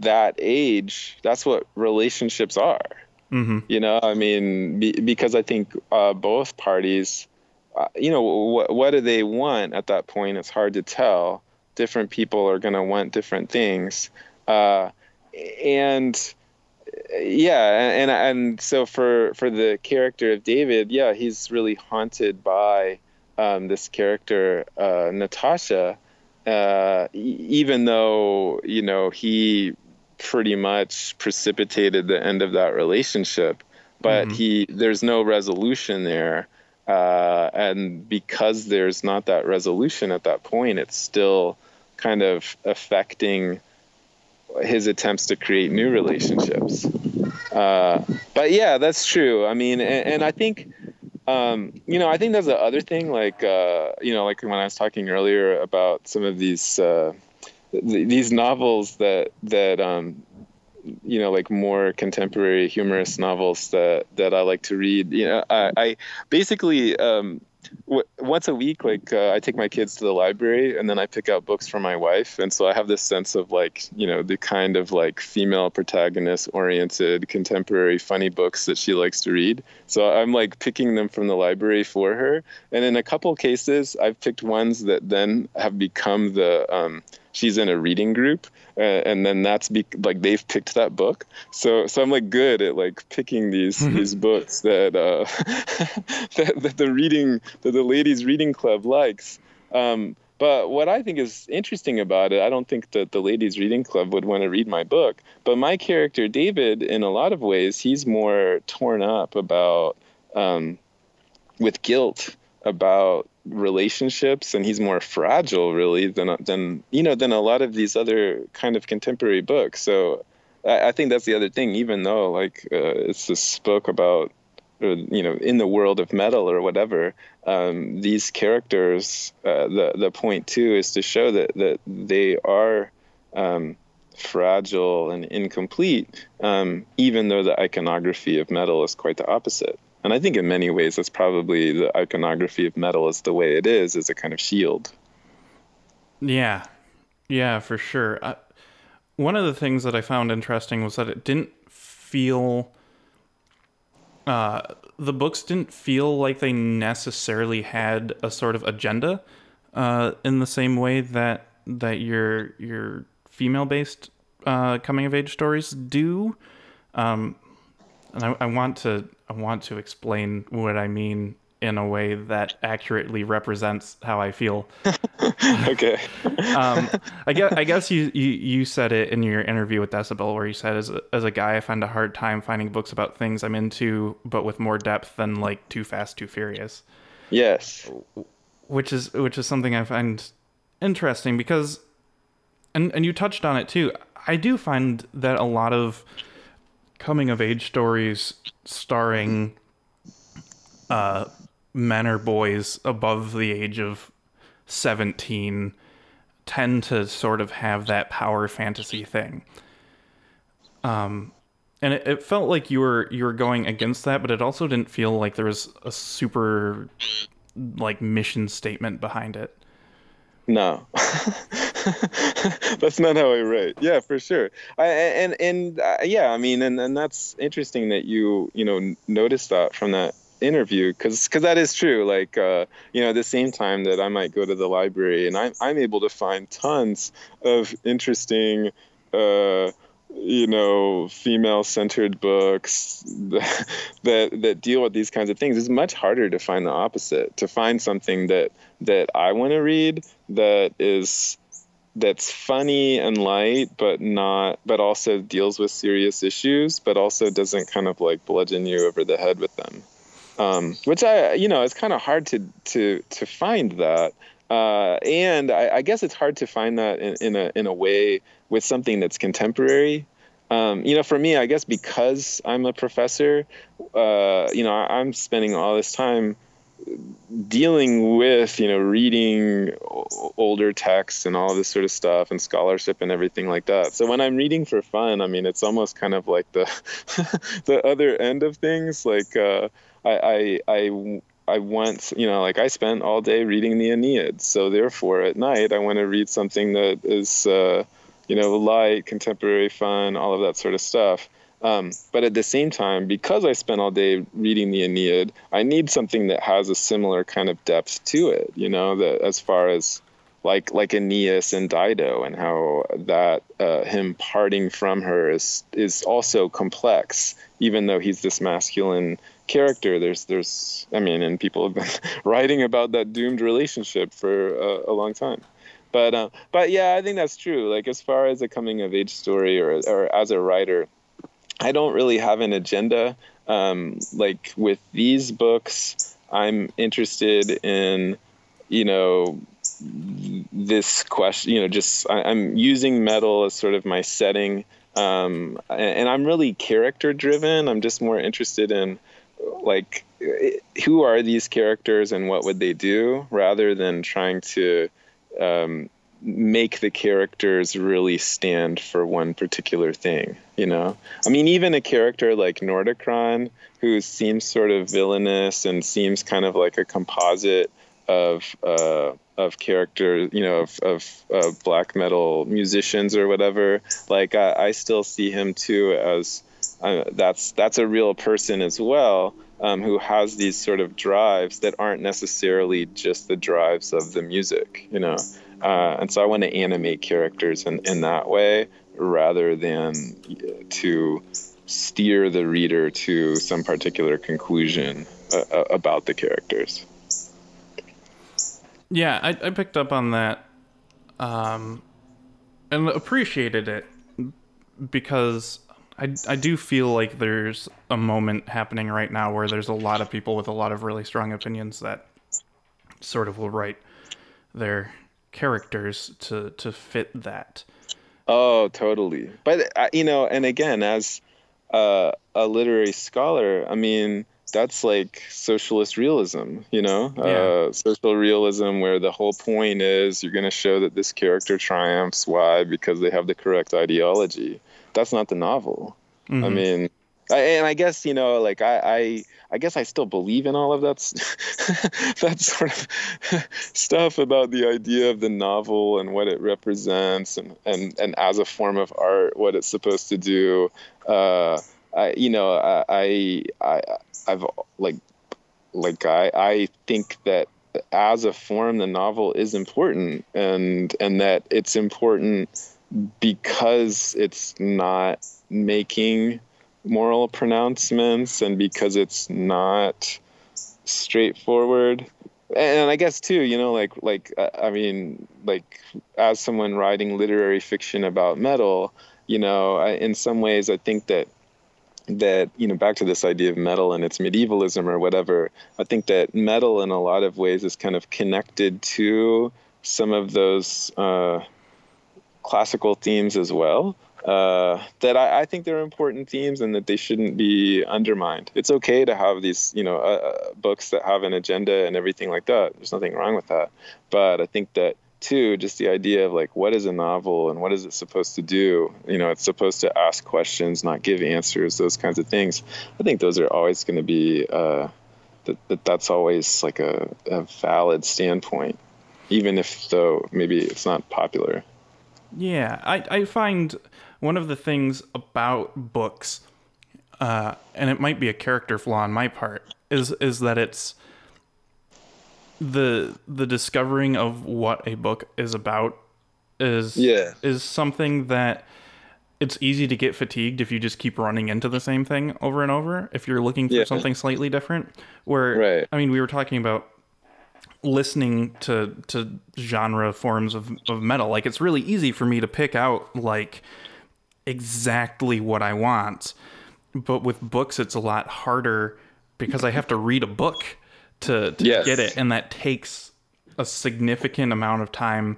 that age. That's what relationships are. hmm You know, I mean, be, because I think uh, both parties, uh, you know, what what do they want at that point? It's hard to tell. Different people are going to want different things, uh, and yeah, and and so for for the character of David, yeah, he's really haunted by um, this character uh, Natasha, uh, e- even though you know he pretty much precipitated the end of that relationship, but Mhm. he there's no resolution there, uh, and because there's not that resolution at that point, it's still kind of affecting his attempts to create new relationships. Uh, but yeah, that's true. I mean, and, and I think, um, you know, I think that's the other thing. Like, uh, you know, like when I was talking earlier about some of these uh, th- these novels that that um, you know, like more contemporary humorous novels that that I like to read. You know, I, I basically. Um, w- once a week like uh, i take my kids to the library and then i pick out books for my wife. And so i have this sense of like you know the kind of like female protagonist oriented contemporary funny books that she likes to read. So i'm like picking them from the library for her. And in a couple cases i've picked ones that then have become the um, she's in a reading group uh, and then that's be- like they've picked that book so so i'm like good at like picking these these books that uh [laughs] that, that the reading that the ladies reading club likes um but what I think is interesting about it, I don't think that the ladies reading club would want to read my book. But my character, David, in a lot of ways, he's more torn up about, um, with guilt about relationships, and he's more fragile, really, than than you know than a lot of these other kind of contemporary books. So I, I think that's the other thing. Even though like uh, it's this book about or, you know in the world of metal or whatever um, these characters uh, the the point too is to show that that they are um, fragile and incomplete um, even though the iconography of metal is quite the opposite and I think in many ways that's probably the iconography of metal is the way it is as a kind of shield Yeah, yeah, for sure. I, one of the things that I found interesting was that it didn't feel. Uh, the books didn't feel like they necessarily had a sort of agenda, uh, in the same way that that your your female based uh, coming of age stories do. Um, and I, I want to I want to explain what I mean in a way that accurately represents how I feel. [laughs] okay um, I guess I guess you, you you said it in your interview with Decibel, where you said as a, as a guy, I find a hard time finding books about things I'm into, but with more depth than like Too Fast, Too Furious. yes which is which is something I find interesting because, and and you touched on it too. I do find that a lot of coming of age stories starring uh, men or boys above the age of 17 tend to sort of have that power fantasy thing. Um, and it, it, felt like you were you were going against that, but it also didn't feel like there was a super like mission statement behind it. No, [laughs] [laughs] that's not how I write. Yeah, for sure. I, and and uh, yeah, I mean, and, and that's interesting that you you know noticed that from that interview because because that is true. Like uh, you know, at the same time that I might go to the library and I'm I'm able to find tons of interesting. Uh, you know female centered books [laughs] that that deal with these kinds of things it's much harder to find the opposite to find something that that i want to read that is that's funny and light but not but also deals with serious issues but also doesn't kind of like bludgeon you over the head with them um, which i you know it's kind of hard to to to find that uh, and I, I, guess it's hard to find that in, in, a in a way with something that's contemporary. Um, you know, for me, I guess because I'm a professor, uh, you know, I'm spending all this time dealing with you know reading older texts and all this sort of stuff and scholarship and everything like that so when i'm reading for fun i mean it's almost kind of like the [laughs] the other end of things like uh, I, I i I want, you know, like I spent all day reading the Aeneid. So therefore, at night, I want to read something that is, uh, you know, light, contemporary, fun, all of that sort of stuff. Um, but at the same time, because I spent all day reading the Aeneid, I need something that has a similar kind of depth to it. You know, that as far as like like Aeneas and Dido, and how that uh, him parting from her is is also complex, even though he's this masculine character. There's there's I mean, and people have been [laughs] writing about that doomed relationship for uh, a long time. But uh, but yeah, I think that's true. Like as far as a coming of age story or or as a writer, I don't really have an agenda. Um, like with these books, I'm interested in you know this question you know just I, am using metal as sort of my setting um, and, and, i'm really character driven i'm just more interested in like who are these characters and what would they do rather than trying to um, make the characters really stand for one particular thing you know i mean even a character like nordicron who seems sort of villainous and seems kind of like a composite of uh, of character you know of, of, of, black metal musicians or whatever like I, I still see him too as uh, that's that's a real person as well um, who has these sort of drives that aren't necessarily just the drives of the music, you know. Uh, and so I want to animate characters in, in that way rather than to steer the reader to some particular conclusion uh, uh about the characters. Yeah, I, I picked up on that um, and appreciated it because I, I do feel like there's a moment happening right now where there's a lot of people with a lot of really strong opinions that sort of will write their characters to to fit that. Oh, totally. But uh, you know, and again, as uh, a literary scholar, I mean, that's like socialist realism, you know, yeah. uh, social realism, where the whole point is you're going to show that this character triumphs. Why? Because they have the correct ideology that's not the novel. Mm-hmm. I mean, And I guess you know, like I, I, I guess I still believe in all of that, [laughs] that sort of stuff about the idea of the novel and what it represents, and and and as a form of art, what it's supposed to do. Uh, I, you know, I, I, I've like, like I, I think that as a form, the novel is important, and and that it's important because it's not making moral pronouncements and because it's not straightforward. And i guess too you know like like uh, i mean like as someone writing literary fiction about metal you know I, in some ways i think that that you know back to this idea of metal and its medievalism or whatever i think that metal in a lot of ways is kind of connected to some of those uh, classical themes as well uh, that I, I, think they're important themes and that they shouldn't be undermined. It's okay to have these, you know, uh, uh, books that have an agenda and everything like that. There's nothing wrong with that. But I think that too, just the idea of like, what is a novel and what is it supposed to do? You know, it's supposed to ask questions, not give answers, those kinds of things. I think those are always going to be, uh, that, that that's always like a, a valid standpoint, even if though maybe it's not popular. Yeah, I, I find one of the things about books, uh, and it might be a character flaw on my part, is is that it's the the discovering of what a book is about is yeah. is something that it's easy to get fatigued if you just keep running into the same thing over and over if you're looking for yeah. something slightly different where right. i mean we were talking about listening to to genre forms of, of metal like it's really easy for me to pick out like exactly what I want. But with books, it's a lot harder because I have to read a book to, to yes. get it. And that takes a significant amount of time.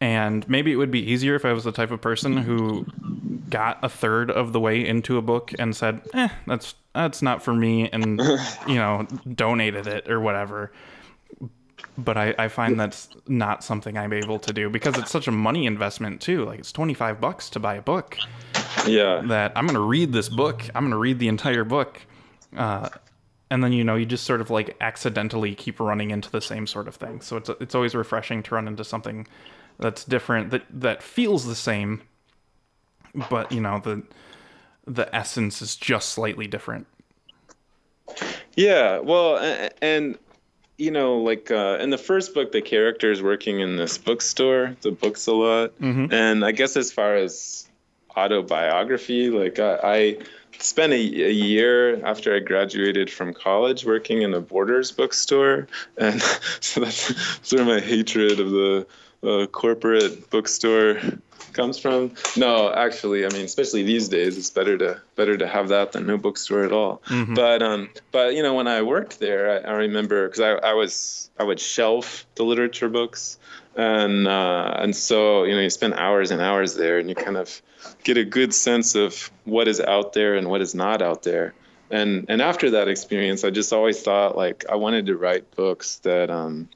And maybe it would be easier if I was the type of person who got a third of the way into a book and said, eh, that's that's not for me and [laughs] you know, donated it or whatever but I, I find that's not something I'm able to do because it's such a money investment too. Like it's 25 bucks to buy a book. Yeah. That I'm going to read this book. I'm going to read the entire book. Uh, and then, you know, you just sort of like accidentally keep running into the same sort of thing. So it's, it's always refreshing to run into something that's different, that, that feels the same, but you know, the, the essence is just slightly different. Yeah. Well, and you know, like uh, in the first book, the character is working in this bookstore, the books a lot. Mm-hmm. And I guess as far as autobiography, like I, I spent a, a, year after I graduated from college working in a Borders bookstore. And [laughs] so that's sort of my hatred of the uh, corporate bookstore comes from. No, actually, I mean, especially these days, it's better to better to have that than no bookstore at all. Mm-hmm. But um, but you know, when I worked there, I, I remember because I, I was I would shelf the literature books, and uh, and so you know, you spend hours and hours there, and you kind of get a good sense of what is out there and what is not out there. And and after that experience, I just always thought like I wanted to write books that um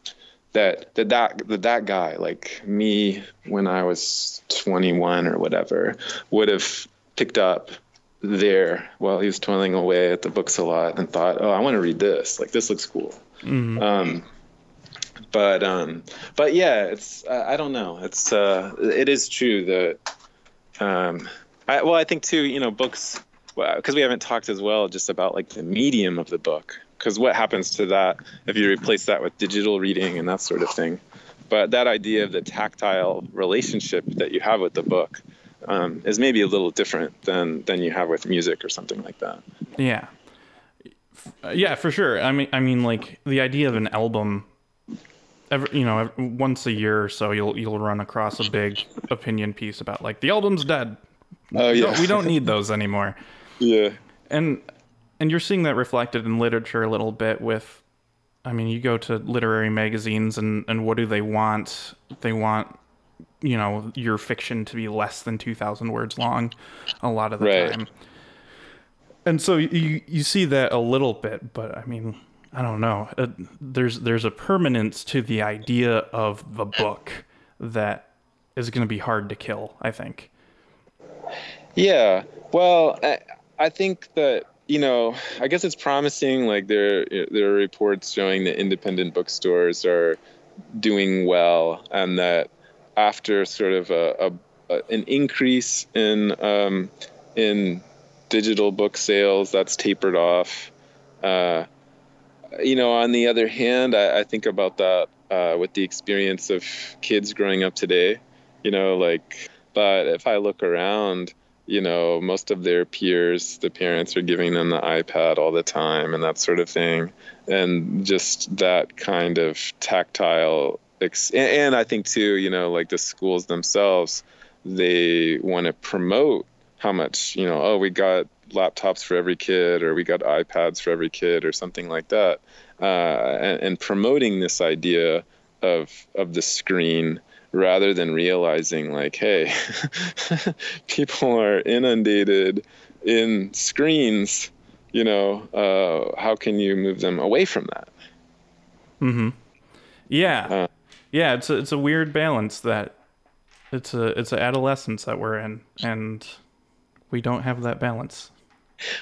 that that that that, that guy like me when I was 21 or whatever would have picked up there while he was toiling away at the books a lot and thought, oh, I want to read this. Like this looks cool. Mm-hmm. Um, but um, but yeah, it's uh, I don't know. It's uh, it is true that um, I, well, I think too, you know, books because we haven't talked as well just about like the medium of the book because what happens to that if you replace that with digital reading and that sort of thing? But that idea of the tactile relationship that you have with the book um, is maybe a little different than than you have with music or something like that. Yeah. Yeah for sure. I mean i mean like the idea of an album every, you know once a year or so you'll you'll run across a big opinion piece about like the album's dead. Oh yeah we don't, we [laughs] don't need those anymore. Yeah. And and you're seeing that reflected in literature a little bit with I mean, you go to literary magazines and, and what do they want? They want, you know, your fiction to be less than 2,000 words long a lot of the right. time. And so you, you see that a little bit, but I mean, I don't know. Uh, there's, there's a permanence to the idea of the book that is going to be hard to kill, I think. Yeah. Well, I, I think that you know, I guess it's promising. Like there, there are reports showing that independent bookstores are doing well, and that after sort of a, a, an increase in um, in digital book sales, that's tapered off. Uh, you know, on the other hand, I, I think about that uh, with the experience of kids growing up today. You know, like, but if I look around you know, most of their peers, the parents are giving them the iPad all the time and that sort of thing. And just that kind of tactile, ex- and I think too, you know, like the schools themselves, they want to promote how much, you know, oh, we got laptops for every kid or we got iPads for every kid or something like that. Uh, and, and promoting this idea of of the screen rather than realizing like hey [laughs] people are inundated in screens you know uh, how can you move them away from that? Mm-hmm. Yeah. Uh, yeah it's a, it's a weird balance that it's a it's an adolescence that we're in and we don't have that balance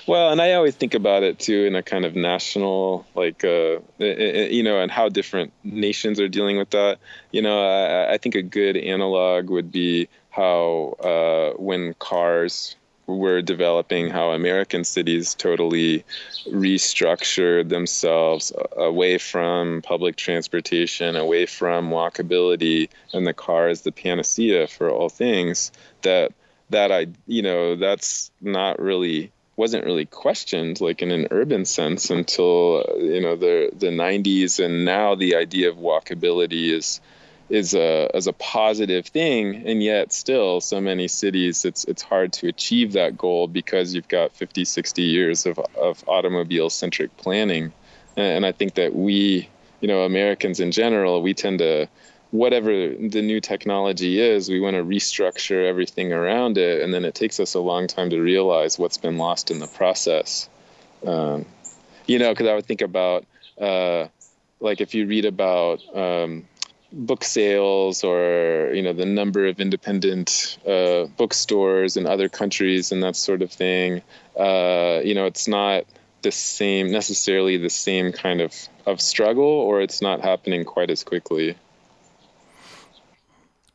well, and I always think about it too in a kind of national, like, uh, you know, and how different nations are dealing with that. You know, I, I think a good analog would be how uh, when cars were developing, how American cities totally restructured themselves away from public transportation, away from walkability, and the car is the panacea for all things. That that I, you know, that's not really wasn't really questioned like in an urban sense until uh, you know the the 90s and now the idea of walkability is is a as a positive thing and yet still so many cities it's it's hard to achieve that goal because you've got 50 60 years of of automobile centric planning and I think that we you know Americans in general we tend to whatever the new technology is, we want to restructure everything around it, and then it takes us a long time to realize what's been lost in the process. Um, you know, because I would think about uh, like if you read about um, book sales or you know the number of independent uh, bookstores in other countries and that sort of thing. Uh, you know, it's not the same necessarily the same kind of of struggle, or it's not happening quite as quickly.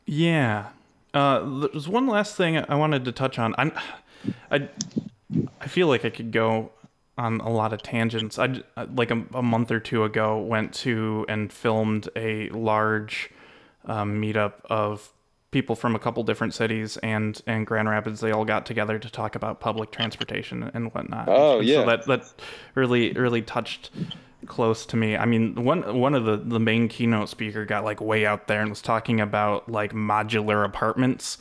Yeah. Uh, there's one last thing I wanted to touch on. I'm, I, I feel like I could go on a lot of tangents. I like a, a month or two ago went to and filmed a large um, meetup of people from a couple different cities and and Grand Rapids. They all got together to talk about public transportation and whatnot. Oh yeah. So that that really really touched close to me. I mean, one one of the the main keynote speaker got like way out there and was talking about like modular apartments,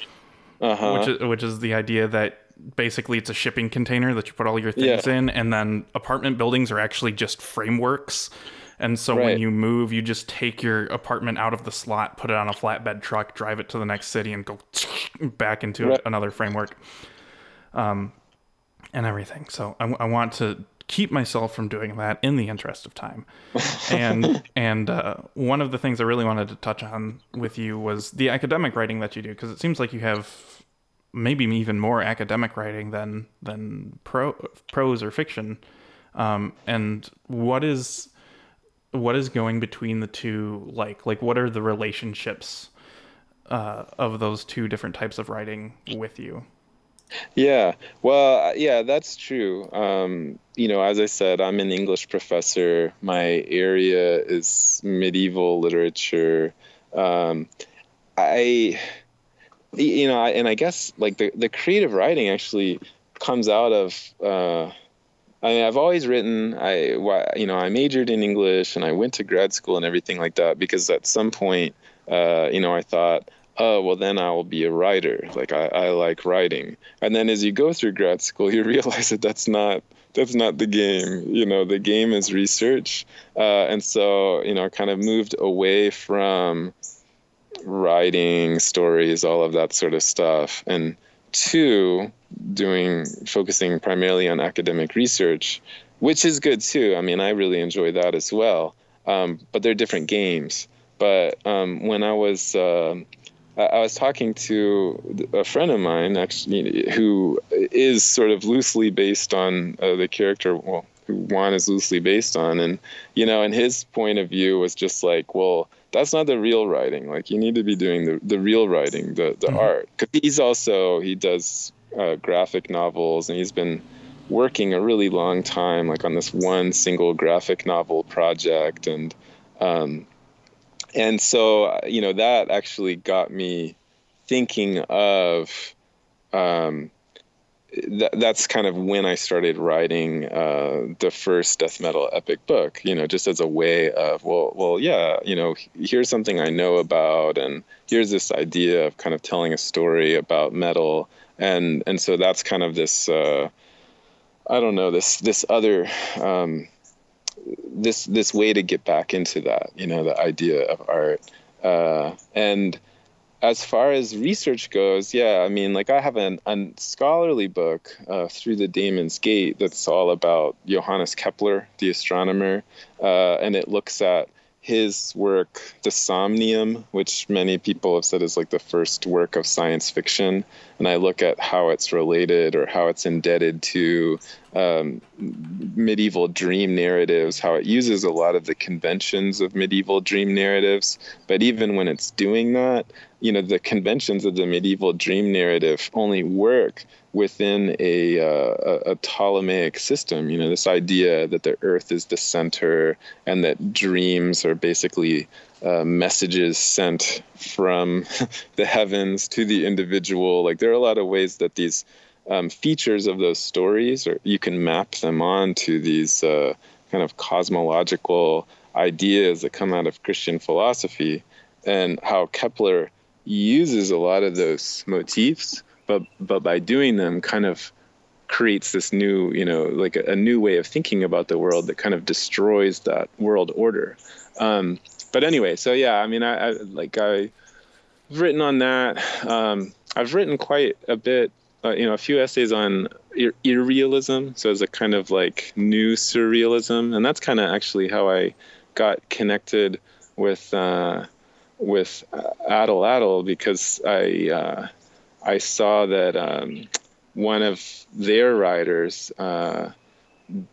uh-huh. which is which is the idea that basically it's a shipping container that you put all your things yeah. in, and then apartment buildings are actually just frameworks. And so right. when you move, you just take your apartment out of the slot, put it on a flatbed truck, drive it to the next city, and go [tsk] back into right. another framework. Um, and everything. So I, I want to keep myself from doing that in the interest of time. [laughs] And and uh, one of the things I really wanted to touch on with you was the academic writing that you do, because it seems like you have maybe even more academic writing than than pro, prose or fiction. Um, and what is what is going between the two like? Like, what are the relationships uh, of those two different types of writing with you? Yeah, well, yeah, that's true. Um, you know, as I said, I'm an English professor. My area is medieval literature. Um, I, you know, I, and I guess like the, the creative writing actually comes out of. Uh, I mean, I've always written. I, you know, I majored in English and I went to grad school and everything like that because at some point, uh, you know, I thought oh well then i will be a writer. Like I, I like writing. And then as you go through grad school you [laughs] realize that that's not that's not the game. You know the game is research. Uh, and so you know kind of moved away from writing stories all of that sort of stuff and two doing focusing primarily on academic research which is good too. I mean i really enjoy that as well. Um, but they're different games. But um, when i was uh, I was talking to a friend of mine actually who is sort of loosely based on uh, the character well who Juan is loosely based on. And you know and his point of view was just like well that's not the real writing. Like you need to be doing the, the real writing the, the mm-hmm. art. Because he's also he does uh, graphic novels and he's been working a really long time like on this one single graphic novel project. And um, and so you know that actually got me thinking of um, th- that's kind of when I started writing uh, the first death metal epic book. You know, just as a way of well, well, yeah, you know, here's something I know about, and here's this idea of kind of telling a story about metal, and and so that's kind of this. Uh, I don't know this this other um, this this way to get back into that you know the idea of art. Uh, and as far as research goes, yeah, I mean, like I have an, scholarly book uh, through the Daemon's Gate that's all about Johannes Kepler, the astronomer, uh, and it looks at his work, The Somnium, which many people have said is like the first work of science fiction, and I look at how it's related or how it's indebted to um, medieval dream narratives, how it uses a lot of the conventions of medieval dream narratives. But even when it's doing that, you know, the conventions of the medieval dream narrative only work within a, uh, a, Ptolemaic system. You know, this idea that the earth is the center and that dreams are basically uh, messages sent from [laughs] the heavens to the individual. Like, there are a lot of ways that these um, features of those stories, or you can map them on to these uh, kind of cosmological ideas that come out of Christian philosophy, and how Kepler uses a lot of those motifs but but by doing them kind of creates this new you know like a, a new way of thinking about the world that kind of destroys that world order. Um, but anyway so yeah i mean i, I like i've written on that. Um, i've written quite a bit uh, you know a few essays on ir- irrealism. So as a kind of like new surrealism. And that's kind of actually how i got connected with uh, with Atlatl Atlatl because I uh, I saw that um, one of their writers, uh,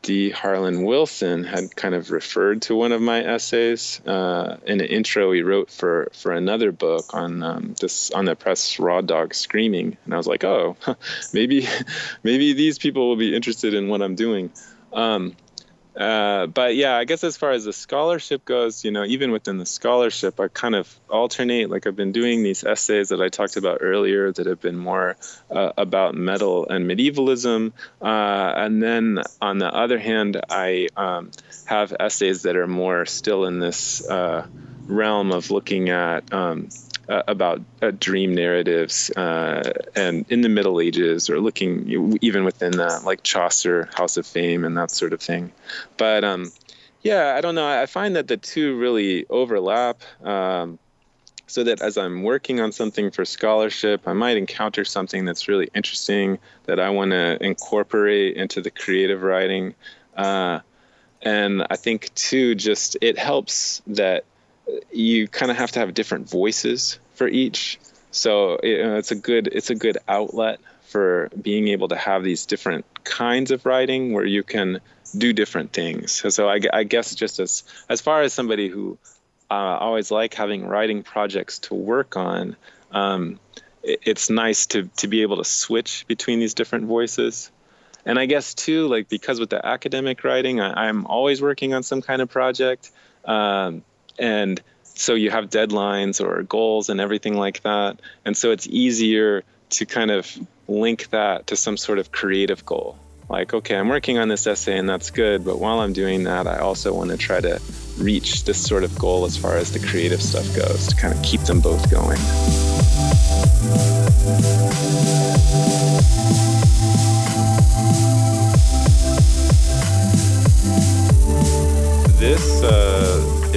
D. Harlan Wilson, had kind of referred to one of my essays uh, in an intro he wrote for for another book on um, this on the press raw dog screaming, and I was like, oh, [laughs] maybe [laughs] maybe these people will be interested in what I'm doing. Um, uh, but yeah, I guess as far as the scholarship goes, you know, even within the scholarship, I kind of alternate. Like I've been doing these essays that I talked about earlier that have been more uh, about metal and medievalism. Uh, and then on the other hand, I um, have essays that are more still in this uh, realm of looking at um, uh, about uh, dream narratives uh, and in the Middle Ages or looking even within that, like Chaucer, House of Fame, and that sort of thing. But um, yeah, I don't know. I find that the two really overlap. Um, so that as I'm working on something for scholarship, I might encounter something that's really interesting that I want to incorporate into the creative writing. Uh, and I think too, just it helps that you kind of have to have different voices for each. So it's a good it's a good outlet for being able to have these different kinds of writing where you can do different things. So I, I guess just as as far as somebody who uh, always like having writing projects to work on, um, it, it's nice to to be able to switch between these different voices. And I guess too, like because with the academic writing, I, am always working on some kind of project. Um, and so you have deadlines or goals and everything like that. And so it's easier to kind of link that to some sort of creative goal. Like okay i'm working on this essay and that's good but while i'm doing that i also want to try to reach this sort of goal as far as the creative stuff goes to kind of keep them both going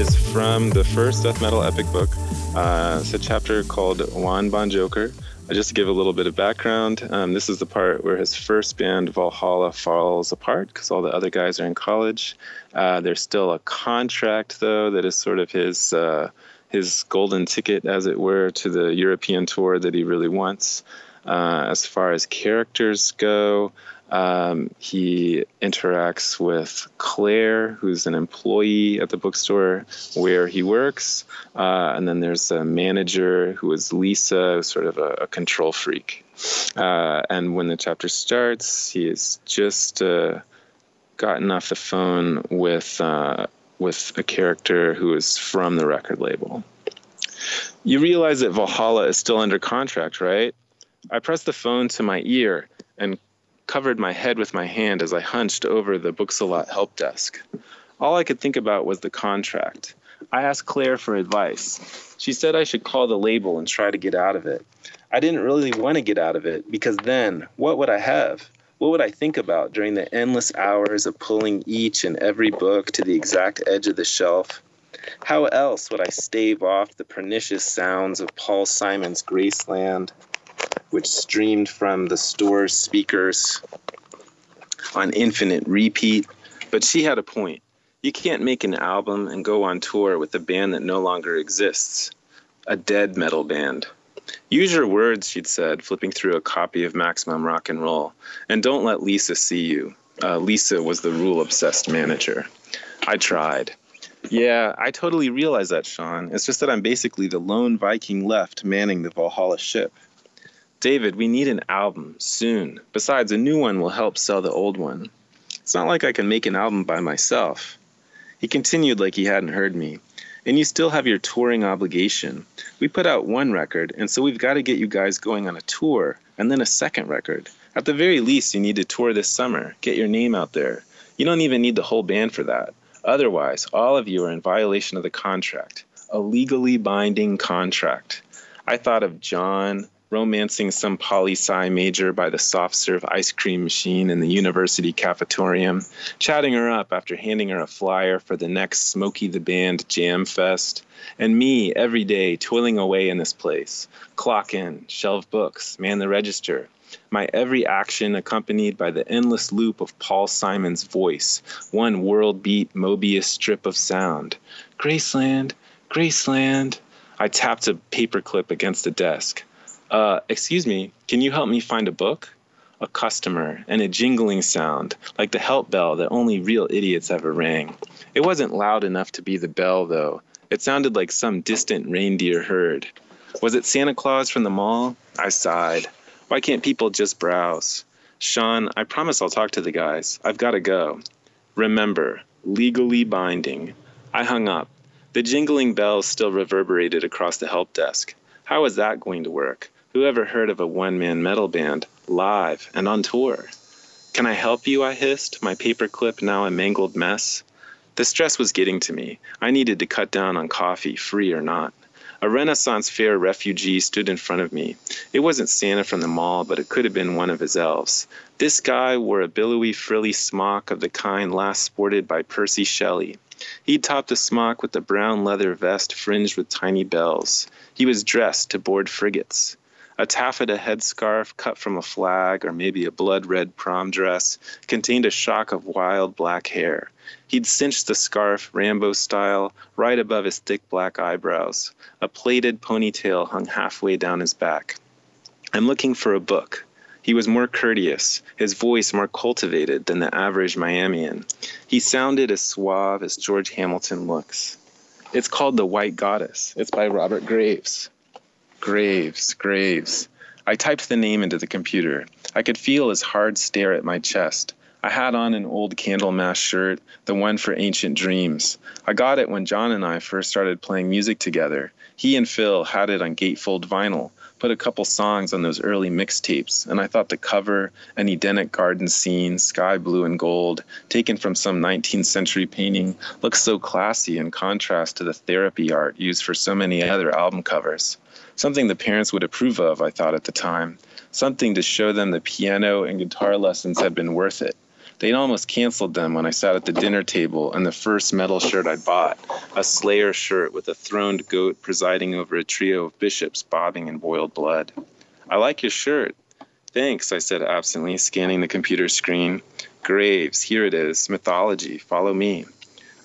is from the first death metal epic book. Uh, it's a chapter called Juan Bon Joker. Uh, just give a little bit of background, um, this is the part where his first band, Valhalla, falls apart because all the other guys are in college. Uh, there's still a contract, though, that is sort of his uh, his golden ticket, as it were, to the European tour that he really wants. Uh, as far as characters go, um, he interacts with Claire, who's an employee at the bookstore where he works. Uh, and then there's a manager who is Lisa, sort of a, a control freak. Uh, and when the chapter starts, he has just uh, gotten off the phone with, uh, with a character who is from the record label. You realize that Valhalla is still under contract, right? I press the phone to my ear and covered my head with my hand as I hunched over the Books-A-Lot help desk. All I could think about was the contract. I asked Claire for advice. She said I should call the label and try to get out of it. I didn't really want to get out of it because then what would I have? What would I think about during the endless hours of pulling each and every book to the exact edge of the shelf? How else would I stave off the pernicious sounds of Paul Simon's Graceland, which streamed from the store's speakers on infinite repeat? But she had a point. You can't make an album and go on tour with a band that no longer exists, a dead metal band. Use your words, she'd said, flipping through a copy of Maximum Rock and Roll. And don't let Lisa see you. Uh, Lisa was the rule obsessed manager. I tried. Yeah, I totally realize that, Sean. It's just that I'm basically the lone Viking left manning the Valhalla ship. David, we need an album soon. Besides, a new one will help sell the old one. It's not like I can make an album by myself. He continued like he hadn't heard me. And you still have your touring obligation. We put out one record, and so we've got to get you guys going on a tour and then a second record. At the very least, you need to tour this summer, get your name out there. You don't even need the whole band for that. Otherwise, all of you are in violation of the contract, a legally binding contract. I thought of John, romancing some poli sci major by the soft serve ice cream machine in the university cafetorium, chatting her up after handing her a flyer for the next Smokey the Band Jam Fest, and me every day toiling away in this place. Clock in, shelve books, man the register. My every action accompanied by the endless loop of Paul Simon's voice, one world beat Mobius strip of sound. Graceland, Graceland. I tapped a paperclip against the desk. Uh, excuse me, can you help me find a book? A customer, and a jingling sound, like the help bell that only real idiots ever rang. It wasn't loud enough to be the bell, though. It sounded like some distant reindeer herd. Was it Santa Claus from the mall? I sighed. Why can't people just browse? Sean, I promise I'll talk to the guys. I've got to go. Remember, legally binding. I hung up. The jingling bells still reverberated across the help desk. How was that going to work? Who ever heard of a one man metal band, live and on tour? Can I help you? I hissed, my paperclip now a mangled mess. The stress was getting to me. I needed to cut down on coffee, free or not. A Renaissance fair refugee stood in front of me. It wasn't Santa from the mall, but it could have been one of his elves. This guy wore a billowy, frilly smock of the kind last sported by Percy Shelley. He'd topped the smock with a brown leather vest fringed with tiny bells. He was dressed to board frigates. A taffeta headscarf cut from a flag, or maybe a blood red prom dress, contained a shock of wild black hair. He'd cinched the scarf, Rambo style, right above his thick black eyebrows. A plaited ponytail hung halfway down his back. I'm looking for a book. He was more courteous, his voice more cultivated than the average Miamian. He sounded as suave as George Hamilton looks. It's called The White Goddess. It's by Robert Graves. Graves, Graves. I typed the name into the computer. I could feel his hard stare at my chest. I had on an old Candlemass shirt, the one for Ancient Dreams. I got it when John and I first started playing music together. He and Phil had it on gatefold vinyl, put a couple songs on those early mixtapes, and I thought the cover, an Edenic garden scene, sky blue and gold, taken from some 19th century painting, looked so classy in contrast to the therapy art used for so many other album covers. Something the parents would approve of, I thought at the time. Something to show them the piano and guitar lessons had been worth it. They'd almost canceled them when I sat at the dinner table and the first metal shirt I'd bought, a Slayer shirt with a throned goat presiding over a trio of bishops bobbing in boiled blood. I like your shirt. Thanks, I said absently, scanning the computer screen. Graves, here it is. Mythology, follow me.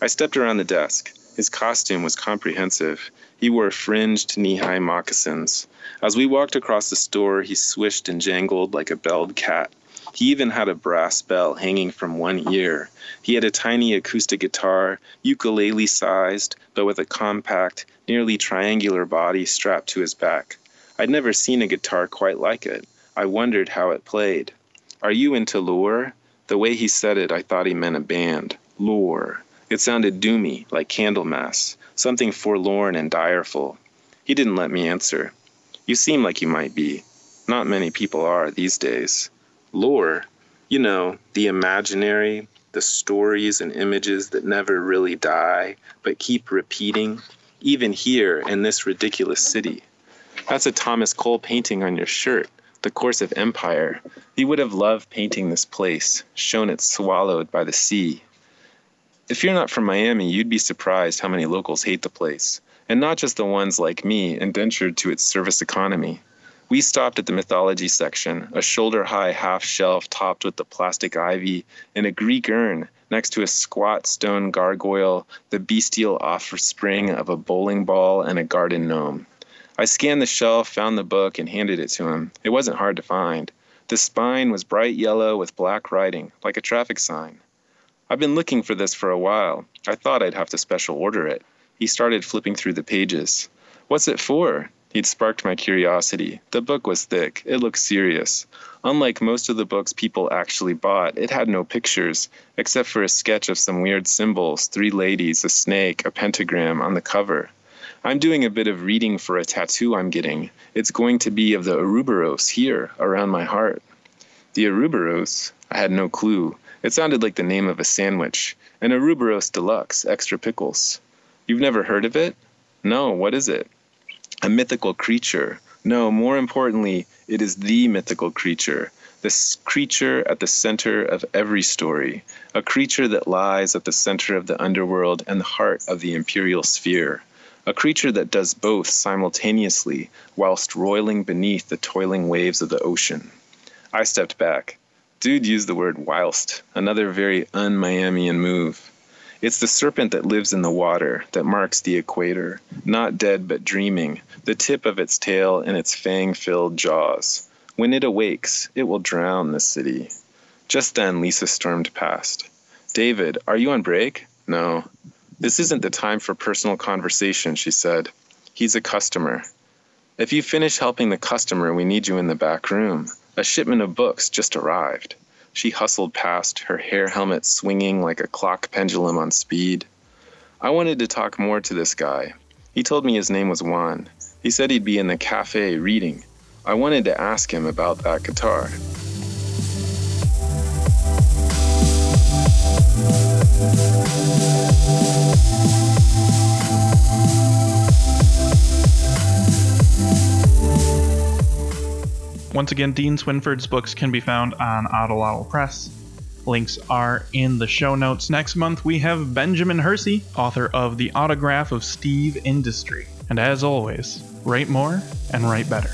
I stepped around the desk. His costume was comprehensive. He wore fringed knee high moccasins. As we walked across the store, he swished and jangled like a belled cat. He even had a brass bell hanging from one ear. He had a tiny acoustic guitar, ukulele sized, but with a compact, nearly triangular body strapped to his back. I'd never seen a guitar quite like it. I wondered how it played. Are you into lore? The way he said it, I thought he meant a band. Lore. It sounded doomy, like Candlemass, something forlorn and direful. He didn't let me answer. You seem like you might be. Not many people are these days. Lore, you know, the imaginary, the stories and images that never really die, but keep repeating, even here in this ridiculous city. That's a Thomas Cole painting on your shirt, the course of empire, he would have loved painting this place, shown it swallowed by the sea. If you're not from Miami, you'd be surprised how many locals hate the place, and not just the ones like me, indentured to its service economy. We stopped at the mythology section, a shoulder high half shelf topped with the plastic ivy and a Greek urn next to a squat stone gargoyle, the bestial offspring of a bowling ball and a garden gnome. I scanned the shelf, found the book, and handed it to him. It wasn't hard to find. The spine was bright yellow with black writing, like a traffic sign. I've been looking for this for a while. I thought I'd have to special order it. He started flipping through the pages. What's it for? He'd sparked my curiosity. The book was thick. It looked serious. Unlike most of the books people actually bought, it had no pictures, except for a sketch of some weird symbols three ladies, a snake, a pentagram on the cover. I'm doing a bit of reading for a tattoo I'm getting. It's going to be of the Ouroboros here, around my heart. The Ouroboros? I had no clue. It sounded like the name of a sandwich. An Ouroboros Deluxe, extra pickles. You've never heard of it? No, what is it? A mythical creature. No, more importantly, it is the mythical creature. This creature at the center of every story. A creature that lies at the center of the underworld and the heart of the imperial sphere a creature that does both simultaneously whilst roiling beneath the toiling waves of the ocean. I stepped back. Dude used the word whilst, another very un Miamian move. It's the serpent that lives in the water that marks the equator, not dead but dreaming, the tip of its tail and its fang filled jaws. When it awakes, it will drown the city. Just then, Lisa stormed past. David, are you on break? No. This isn't the time for personal conversation, she said. He's a customer. If you finish helping the customer, we need you in the back room. A shipment of books just arrived. She hustled past, her hair helmet swinging like a clock pendulum on speed. I wanted to talk more to this guy. He told me his name was Juan. He said he'd be in the cafe reading. I wanted to ask him about that guitar. Once again, Dean Swinford's books can be found on Atlatl Press. Links are in the show notes. Next month, we have Benjamin Hersey, author of The Autograph of Steve Industry. And as always, write more and write better.